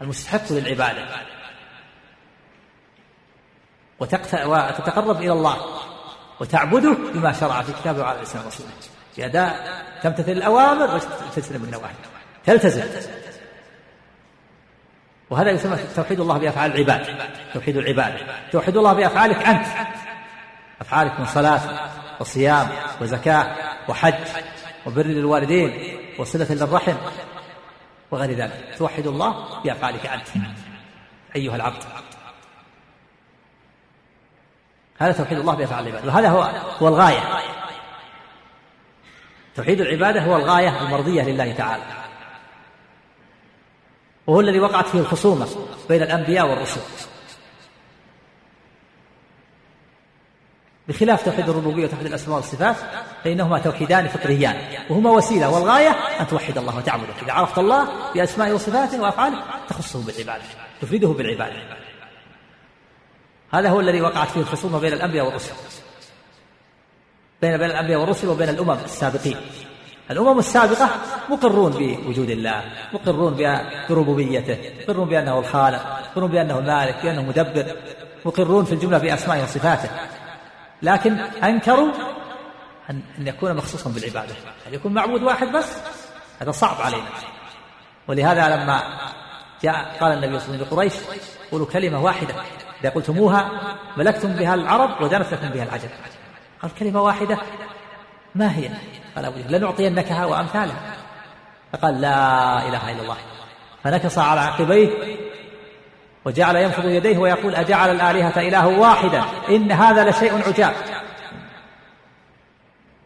المستحق للعبادة. وتتقرب إلى الله وتعبده بما شرع في كتابه وعلى لسان رسوله بأداء تمتثل الأوامر وتجتنب النواهي. تلتزم. وهذا يسمى توحيد الله بأفعال العباد. توحيد العباد. توحيد الله بأفعالك أنت. أفعالك من صلاة وصيام وزكاة وحج وبر للوالدين وصلة للرحم وغير ذلك. توحد الله بأفعالك أنت. أيها العبد. هذا توحيد الله بأفعال العباد. وهذا هو هو الغاية. توحيد العبادة هو الغاية المرضية لله تعالى. وهو الذي وقعت فيه الخصومة بين الأنبياء والرسل. بخلاف توحيد الربوبية وتوحيد الأسماء والصفات فإنهما توحيدان فطريان. وهما وسيلة والغاية أن توحد الله وتعبده. إذا عرفت الله بأسمائه وصفاته وأفعاله تخصه بالعبادة تفرده بالعبادة. هذا هو الذي وقعت فيه الخصومة بين الأنبياء والرسل. بين بين الأنبياء والرسل وبين الأمم السابقين. الأمم السابقة مقرون بوجود الله مقرون بربوبيته مقرون بأنه الخالق مقرون بأنه المالك بأنه مدبر مقرون في الجملة بأسمائه وصفاته. لكن أنكروا أن يكون مخصوصا بالعبادة. أن يكون معبود واحد بس هذا صعب علينا. ولهذا لما جاء قال النبي صلى الله عليه وسلم لقريش قولوا كلمة واحدة. إذا قلتموها ملكتم بها العرب ودنت لكم بها العجب قال كلمة واحدة. ما هي؟ قال أبو جهل لنعطينكها وأمثالها. فقال لا إله إلا الله. فنكص على عقبيه وجعل ينفض يديه ويقول أجعل الآلهة إله واحدا إن هذا لشيء عجاب.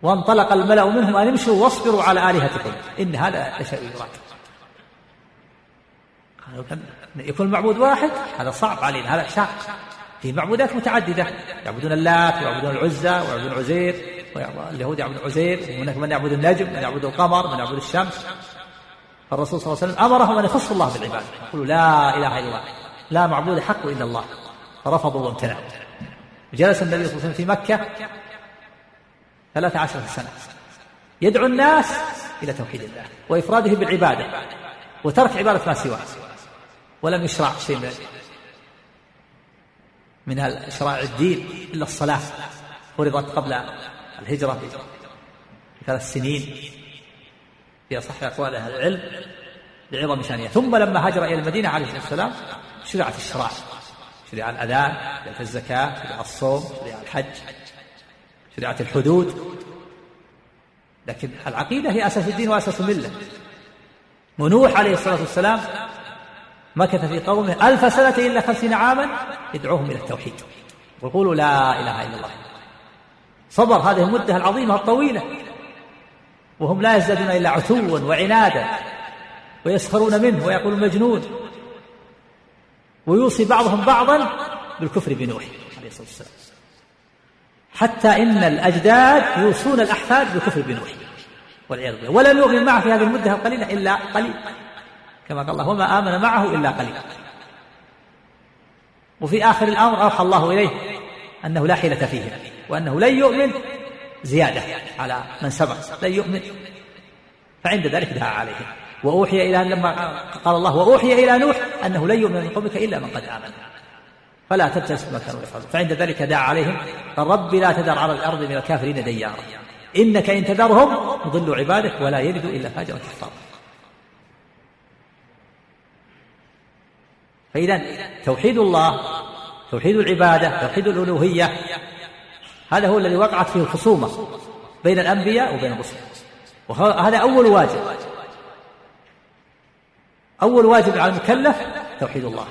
وانطلق الملأ منهم أن امشوا واصبروا على آلهتكم إن هذا لشيء يراد. يكون المعبود واحد؟ هذا صعب علينا هذا شاق. في معبودات متعددة يعبدون اللات ويعبدون العزى ويعبدون عزير اليهود يعبدون عزير وهناك من يعبد النجم من يعبد القمر من يعبد الشمس. فالرسول صلى الله عليه وسلم أمرهم أن يخصوا الله بالعبادة يقولوا لا إله إلا الله لا معبود حق إلا الله. فرفضوا وامتنعوا. جلس النبي صلى الله عليه وسلم في مكة ثلاث عشرة سنة. يدعو الناس إلى توحيد الله وإفراده بالعبادة وترك عبادة ما سواه ولم يشرع شيء من من شرائع الدين إلا الصلاة فرضت قبل الهجرة بثلاث سنين. في أصح أقوال أهل العلم لعظم شأنها. ثم لما هاجر إلى المدينة عليه الصلاة والسلام شرعت الشرائع شرع الأذان شرعت الزكاة شرع الصوم شرع الحج شرعت الحدود. لكن العقيدة هي أساس الدين وأساس الملة. ونوح عليه الصلاة والسلام مكث في قومه ألف سنة إلا خمسين عاما يدعوهم إلى التوحيد. ويقولوا لا إله إلا الله. صبر هذه المدة العظيمة الطويلة. وهم لا يزدادون إلا عتوا وعنادا ويسخرون منه ويقول مجنون. ويوصي بعضهم بعضا بالكفر بنوح عليه الصلاة والسلام. حتى إن الأجداد يوصون الأحفاد بالكفر بنوح والعياذ بالله. ولم يؤمن معه في هذه المدة القليلة إلا قليل. كما قال الله وما آمن معه إلا قليل. وفي آخر الأمر أوحى الله إليه أنه لا حيلة فيه وأنه لن يؤمن زيادة على من سبق لن يؤمن. فعند ذلك دعا عليهم وأوحي إلى لما قال الله وأوحي إلى نوح أنه لن يؤمن من قومك إلا من قد آمن. فلا تبتئس بما كانوا يفعلون. فعند ذلك دعا عليهم قال رب لا تذر على الأرض من الكافرين ديارا. إنك إن تذرهم يضلوا عبادك ولا يلدوا إلا فاجرا كفارا فإذا توحيد الله توحيد العبادة توحيد الألوهية هذا هو الذي وقعت فيه الخصومة بين الأنبياء وبين الرسل. وهذا أول واجب. أول واجب على المكلف توحيد الله.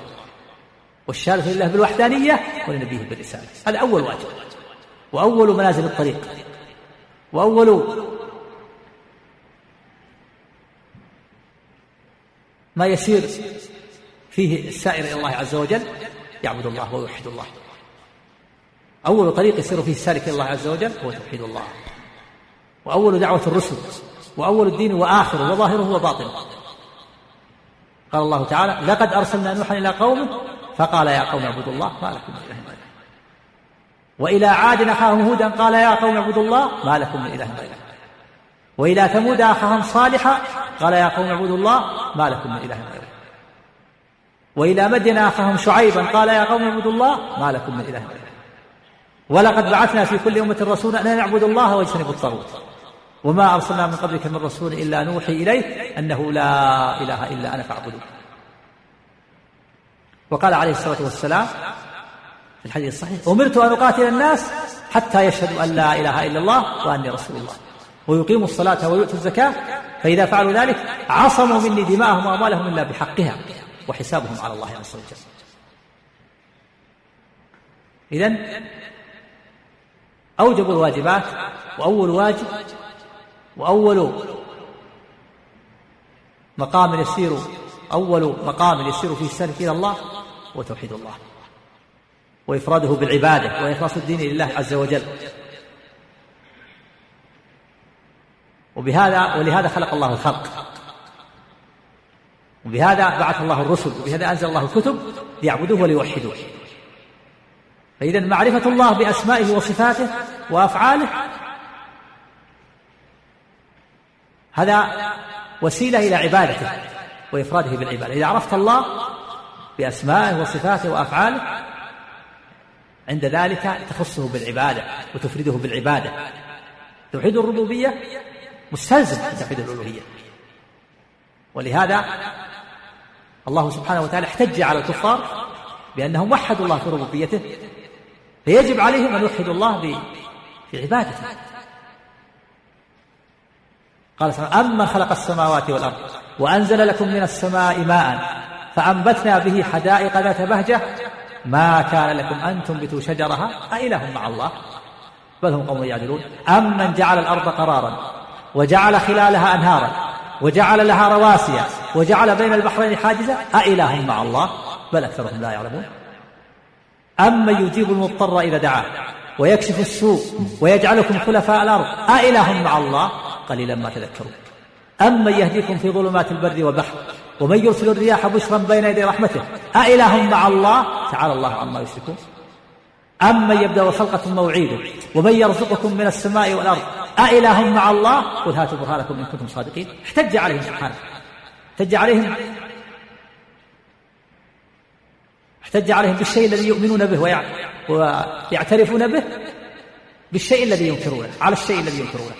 والشهادة لله بالوحدانية ولنبيه بالرسالة. هذا أول واجب. وأول منازل الطريق. وأول ما يسير فيه السائر إلى الله عز وجل يعبد الله ويوحد الله. أول طريق يسير فيه السالك إلى الله عز وجل هو توحيد الله. وأول دعوة الرسل وأول الدين وآخره وظاهره وباطنه. قال الله تعالى لقد أرسلنا نوحا إلى قومه فقال يا قوم اعبدوا الله ما لكم من إله غيره. وإلى عاد أخاهم هودا قال يا قوم اعبدوا الله ما لكم من إله غيره. وإلى ثمود أخاهم صالحا قال يا قوم اعبدوا الله ما لكم من إله غيره. وإلى مدين أخاهم شعيبا قال يا قوم اعبدوا الله ما لكم من إله. ولقد بعثنا في كل أمة رسولا أن نعبد الله واجتنبوا الطاغوت. وما أرسلنا من قبلك من رسول إلا نوحي إليه أنه لا إله إلا أنا فاعبدون وقال عليه الصلاة والسلام في الحديث الصحيح أمرت أن أقاتل الناس حتى يشهدوا أن لا إله إلا الله وأني رسول الله. ويقيموا الصلاة ويؤتوا الزكاة فإذا فعلوا ذلك عصموا مني دماءهم وأموالهم إلا بحقها. وحسابهم على الله عز وجل. إذا أوجب الواجبات وأول واجب وأول مقام يسير أول مقام يسير فيه السلك إلى الله هو توحيد الله وإفراده بالعبادة وإخلاص الدين لله عز وجل. وبهذا ولهذا خلق الله الخلق. وبهذا بعث الله الرسل وبهذا أنزل الله الكتب ليعبدوه وليوحدوه. فإذا معرفة الله بأسمائه وصفاته وأفعاله هذا وسيلة إلى عبادته وإفراده بالعبادة. إذا عرفت الله بأسمائه وصفاته وأفعاله عند ذلك تخصه بالعبادة وتفرده بالعبادة. توحيد الربوبية مستلزم توحيد الألوهية ولهذا الله سبحانه وتعالى احتج على الكفار بأنهم وحدوا الله في ربوبيته فيجب عليهم أن يوحدوا الله في عبادته. قال سبحانه أمن خلق السماوات والأرض وأنزل لكم من السماء ماء فأنبتنا به حدائق ذات بهجة ما كان لكم أن تنبتوا شجرها أإله مع الله؟ بل هم قوم يعدلون أمن جعل الأرض قرارا وجعل خلالها أنهارا وجعل لها رواسي. وجعل بين البحرين حاجزا أإله مع الله. بل أكثرهم لا يعلمون. أمن يجيب المضطر إذا دعاه. ويكشف السوء. ويجعلكم خلفاء الأرض. أإله مع الله. قليلا ما تذكرون. أمن يهديكم في ظلمات البر والبحر. ومن يرسل الرياح بشرا بين يدي رحمته. أإله مع الله. تعالى الله عما يشركون. أمن يبدأ الخلق ثم يعيده ومن يرزقكم من السماء والأرض. أإله مع الله؟ قل هاتوا برهانكم إن كنتم صادقين. احتج عليهم سبحانه. احتج عليهم. احتج عليهم بالشيء الذي يؤمنون به ويعترفون به. بالشيء الذي ينكرونه. على الشيء الذي ينكرونه.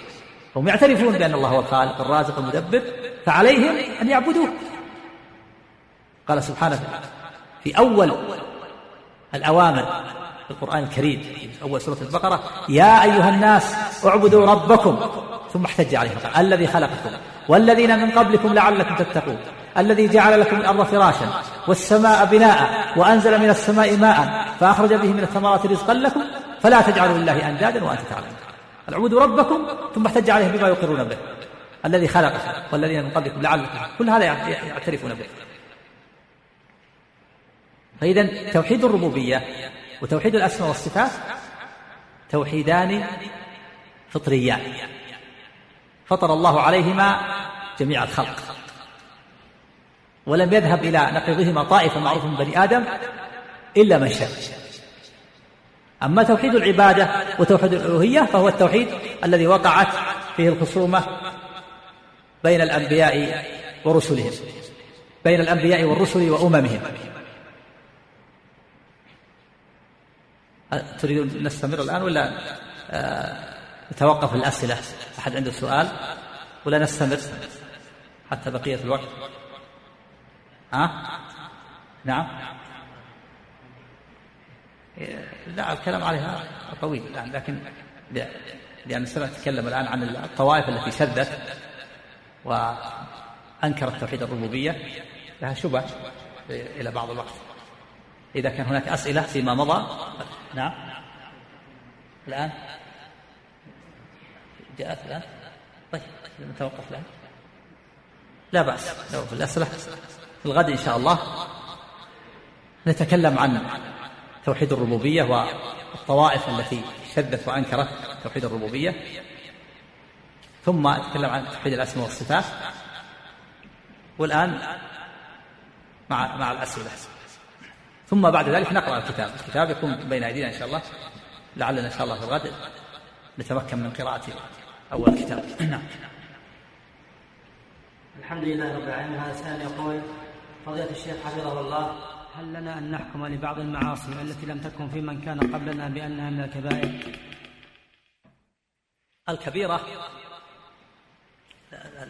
هم يعترفون بأن الله هو الخالق الرازق المدبر. فعليهم أن يعبدوه. قال سبحانه في أول الأوامر في القرآن الكريم في أول سورة البقرة يا أيها الناس اعبدوا ربكم. ثم احتج عليهم. قال الذي خلقكم. والذين من قبلكم لعلكم تتقون. الذي جعل لكم الأرض فراشا والسماء بناء وأنزل من السماء ماء فأخرج به من الثمرات رزقا لكم فلا تجعلوا لله أندادا وأنتم تعلمون. اعبدوا ربكم. ثم احتج عليهم بما يقرون به. الذي خلقكم والذين من قبلكم لعلكم. كل هذا يعترفون به. فإذا توحيد الربوبية وتوحيد الأسماء والصفات توحيدان فطريان فطر الله عليهما جميع الخلق. ولم يذهب إلى نقيضهما طائفة معروفة من بني آدم إلا من شاء. أما توحيد العبادة وتوحيد الألوهية فهو التوحيد الذي وقعت فيه الخصومة بين الأنبياء ورسلهم بين الأنبياء والرسل وأممهم. تريدون نستمر الآن ولا؟ آه، نتوقف الأسئلة. أحد عنده سؤال؟ ولا نستمر حتى بقية الوقت؟ ها؟ نعم. لا الكلام عليها طويل الآن لكن لأن سنتكلم الآن عن الطوائف التي شذت وأنكرت توحيد الربوبية. لها شبه إلى بعض الوقت. إذا كان هناك أسئلة فيما مضى؟ نعم. الآن؟ جاءت الآن طيب نتوقف الآن. لا بأس. لو في الأسئلة في الغد إن شاء الله. نتكلم عن توحيد الربوبية والطوائف التي شدت وأنكرت توحيد الربوبية. ثم نتكلم عن توحيد الأسماء والصفات. والآن مع مع الأسئلة. ثم بعد ذلك نقرأ الكتاب. الكتاب يكون بين أيدينا إن شاء الله. لعلنا إن شاء الله في الغد نتمكن من قراءة أول كتاب. نعم. الحمد لله رب العالمين. هذا سائل يقول فضيلة الشيخ حفظه الله. هل لنا أن نحكم لبعض المعاصي التي لم تكن في من كان قبلنا بأنها من الكبائر؟ الكبيرة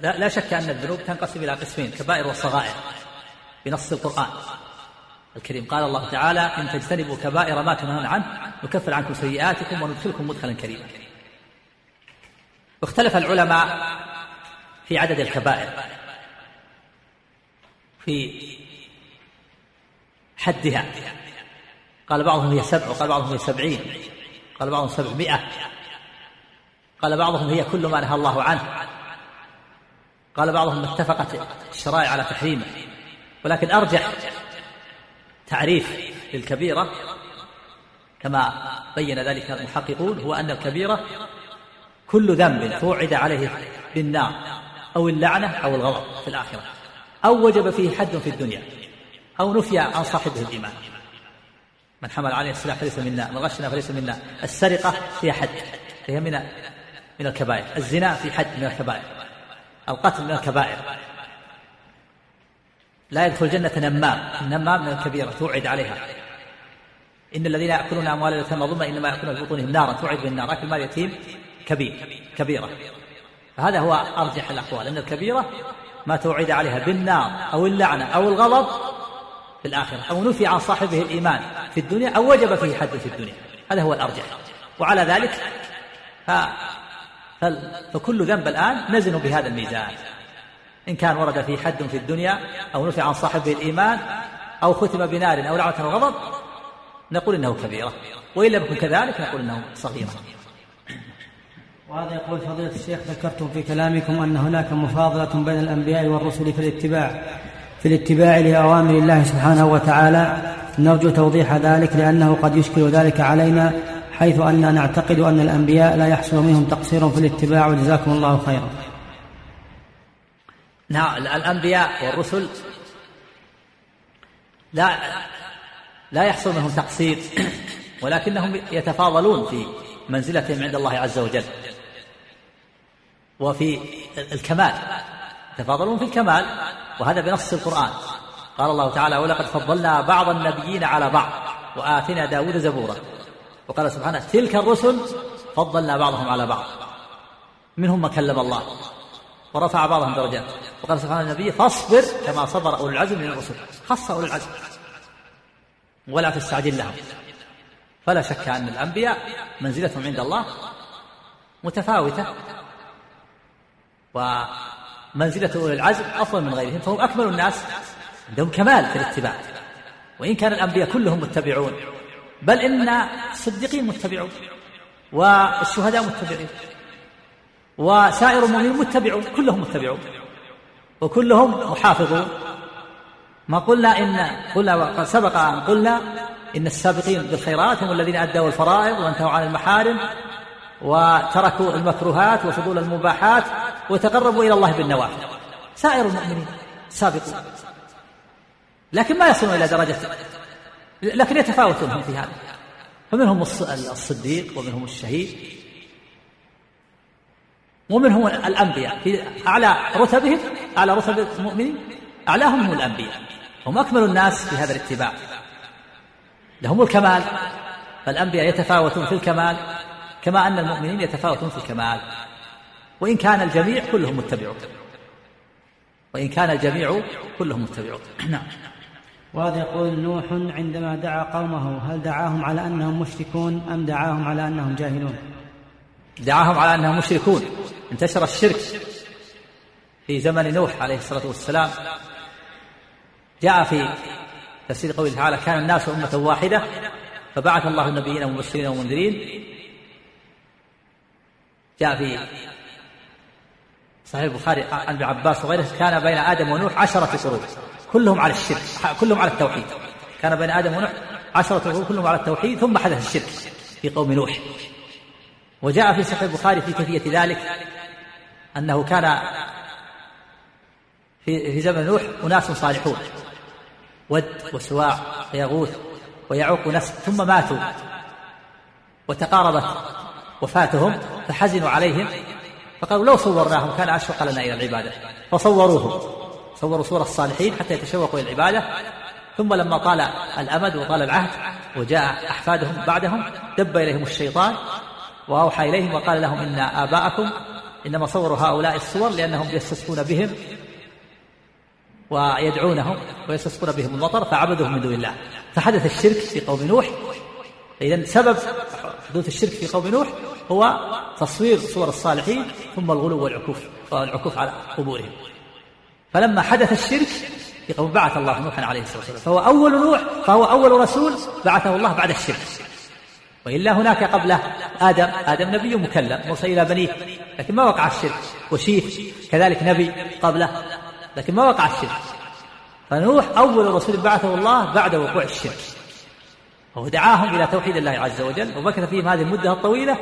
لا, لا شك أن الذنوب تنقسم إلى قسمين كبائر وصغائر بنص القرآن الكريم. قال الله تعالى إن تجتنبوا كبائر ما تنهون عنه نكفر عنكم سيئاتكم وندخلكم مدخلا كريما. واختلف العلماء في عدد الكبائر في حدها. قال بعضهم هي سبع وقال بعضهم هي سبعين قال بعضهم سبعمائة قال بعضهم هي كل ما نهى الله عنه. قال بعضهم اتفقت الشرائع على تحريمه. ولكن أرجح تعريف للكبيرة كما بين ذلك المحققون هو أن الكبيرة كل ذنب توعد عليه بالنار أو اللعنة أو الغضب في الآخرة أو وجب فيه حد في الدنيا أو نفي عن صاحبه الإيمان. من حمل عليه السلاح فليس منا من غشنا فليس منا. السرقة فيها حد هي من من الكبائر. الزنا في حد من الكبائر القتل من الكبائر. لا يدخل الجنة نمام النمام من الكبيرة توعد عليها. إن الذين يأكلون أموال اليتامى ظلما إنما يأكلون في بطونهم نارا توعد بالنار. أكل مال يتيم كبير كبيرة. فهذا هو أرجح الأقوال أن الكبيرة ما توعد عليها بالنار أو اللعنة أو الغضب في الآخرة أو نفي عن صاحبه الإيمان في الدنيا أو وجب فيه حد في الدنيا. هذا هو الأرجح. وعلى ذلك. فكل ذنب الآن نزن بهذا الميزان. إن كان ورد فيه حد في الدنيا أو نفي عن صاحبه الإيمان أو ختم بنار أو لعنة أو غضب نقول إنه كبيرة. وإن لم يكن كذلك نقول إنه صغيرة. وهذا يقول فضيلة الشيخ ذكرتم في كلامكم أن هناك مفاضلة بين الأنبياء والرسل في الاتباع. في الاتباع لأوامر الله سبحانه وتعالى نرجو توضيح ذلك لأنه قد يشكل ذلك علينا حيث أننا نعتقد أن الأنبياء لا يحصل منهم تقصير في الاتباع وجزاكم الله خيرا. نعم الأنبياء والرسل لا لا يحصل منهم تقصير ولكنهم يتفاضلون في منزلتهم عند الله عز وجل. وفي الكمال. يتفاضلون في الكمال وهذا بنص القرآن. قال الله تعالى ولقد فضلنا بعض النبيين على بعض وآتنا داود زبورا. وقال سبحانه تلك الرسل فضلنا بعضهم على بعض منهم من كلم الله ورفع بعضهم درجات. وقال سبحانه النبي فاصبر كما صبر أولو العزم من الرسل خص أولو العزم ولا تستعجل لهم. فلا شك أن الأنبياء منزلتهم عند الله متفاوتة ومنزلة أولي العزم أفضل من غيرهم فهم أكمل الناس عندهم كمال في الاتباع. وإن كان الأنبياء كلهم متبعون بل إن الصديقين متبعون والشهداء متبعين وسائر المؤمنين متبعون كلهم متبعون وكلهم محافظون. ما قلنا إن قلنا وقد سبق أن قلنا إن السابقين بالخيرات هم الذين أدوا الفرائض وانتهوا عن المحارم وتركوا المكروهات وفضول المباحات. وتقربوا إلى الله بالنوافل سائر المؤمنين سابقون. لكن ما يصلون إلى درجة لكن يتفاوتون في هذا. فمنهم الصديق ومنهم الشهيد. ومنهم الأنبياء. في أعلى رتبهم أعلى رتب المؤمنين أعلاهم هم الأنبياء. هم أكمل الناس في هذا الاتباع. لهم الكمال. فالأنبياء يتفاوتون في الكمال كما أن المؤمنين يتفاوتون في الكمال. وإن كان الجميع كلهم متبعون وإن كان الجميع كلهم متبعون نعم. وهذا يقول نوح عندما دعا قومه هل دعاهم على أنهم مشركون أم دعاهم على أنهم جاهلون؟ دعاهم على أنهم مشركون. انتشر الشرك في زمن نوح عليه الصلاة والسلام. جاء في تفسير قوله تعالى كان الناس أمة واحدة. فبعث الله النبيين مبشرين ومنذرين جاء في صحيح البخاري عن ابن عباس وغيره كان بين آدم ونوح عشرة قرون كلهم على الشرك كلهم على التوحيد. كان بين آدم ونوح عشرة قرون كلهم على التوحيد ثم حدث الشرك في قوم نوح. وجاء في صحيح البخاري في كيفية ذلك أنه كان في في زمن نوح أناس صالحون. ود وسواع ويغوث ويعوق نسل ثم ماتوا. وتقاربت وفاتهم فحزنوا عليهم. فقالوا لو صورناهم كان أشفق لنا إلى العبادة. فصوروهم صوروا صور الصالحين حتى يتشوقوا إلى العبادة. ثم لما طال الأمد وطال العهد وجاء أحفادهم بعدهم دب إليهم الشيطان وأوحى إليهم وقال لهم إن آباءكم إنما صوروا هؤلاء الصور لأنهم يستسقون بهم ويدعونهم ويستسقون بهم المطر فعبدوهم من دون الله. فحدث الشرك في قوم نوح. إذا سبب حدوث الشرك في قوم نوح هو تصوير صور الصالحين ثم الغلو والعكوف والعكوف على قبورهم. فلما حدث الشرك بعث الله نوحا عليه الصلاة والسلام. فهو أول نوح فهو أول رسول بعثه الله بعد الشرك. وإلا هناك قبله آدم آدم نبي مكلم مرسل إلى بنيه لكن ما وقع الشرك. وشيث كذلك نبي قبله لكن ما وقع الشرك. فنوح أول رسول بعثه الله بعد وقوع الشرك. وهو دعاهم إلى توحيد الله عز وجل ومكث فيهم هذه المدة الطويلة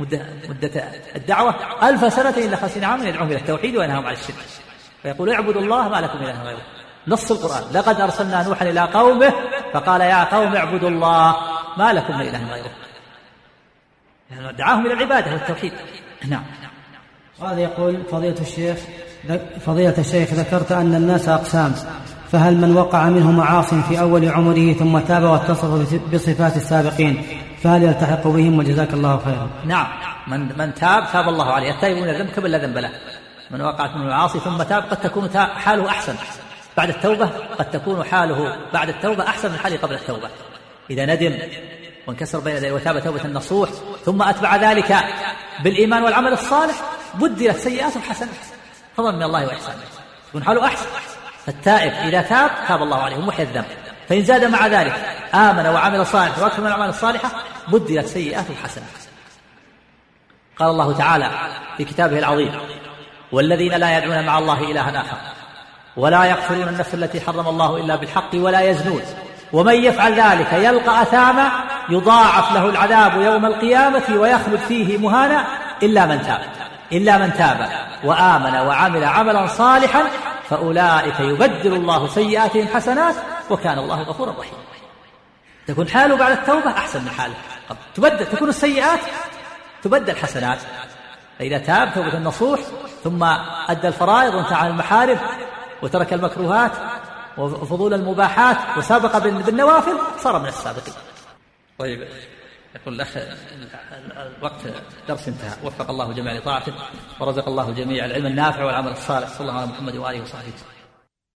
مدة, مدة الدعوة. ألف سنة إلا خمسين عاما يدعوهم إلى التوحيد وينهاهم عن الشرك. فيقول اعبدوا الله ما لكم إله غيره. نص القرآن. لقد أرسلنا نوحا إلى قومه فقال يا قوم اعبدوا الله ما لكم من إله غيره. يعني دعاهم إلى العبادة والتوحيد. نعم. وهذا يقول فضيلة الشيخ فضيلة الشيخ ذكرت أن الناس أقسام. فهل من وقع منه معاص في أول عمره ثم تاب واتصف بصفات السابقين؟ فهل يلتحق بهم وجزاك الله خيرا. نعم. من من تاب تاب الله عليه. التائب من الذنب كمن لا ذنب له. من وقعت منه المعاصي ثم تاب قد تكون حاله أحسن. بعد التوبة قد تكون حاله بعد التوبة أحسن من حاله قبل التوبة. إذا ندم وانكسر بين يديه وتاب توبة نصوح ثم أتبع ذلك بالإيمان والعمل الصالح بدلت سيئاته حسنات فضلا من الله وإحسانه. يكون حاله أحسن. فالتائب إذا تاب تاب الله عليه ومحي الذنب. فإن زاد مع ذلك آمن وعمل صالح وأكثر من الأعمال الصالحة بدلت سيئاته حسنات قال الله تعالى في كتابه العظيم والذين لا يدعون مع الله إلها آخر ولا يقتلون النفس التي حرم الله إلا بالحق ولا يزنون. ومن يفعل ذلك يلقى أثاما يضاعف له العذاب يوم القيامة ويخلد فيه مهانا إلا من تاب إلا من تاب وآمن وعمل عملا صالحا فأولئك يبدل الله سيئاتهم حسنات وكان الله غفورا رحيما. تكون حاله بعد التوبة أحسن من حاله. تبدل تكون السيئات تبدل حسنات. فإذا تاب توبة النصوح ثم أدى الفرائض وانتهى عن المحارم وترك المكروهات وفضول المباحات وسابق بالنوافل صار من السابقين. طيب. يقول الأخ الوقت درس انتهى. وفق الله جميع لطاعته ورزق الله جميع العلم النافع والعمل الصالح. صلى الله على محمد وآله وصحبه.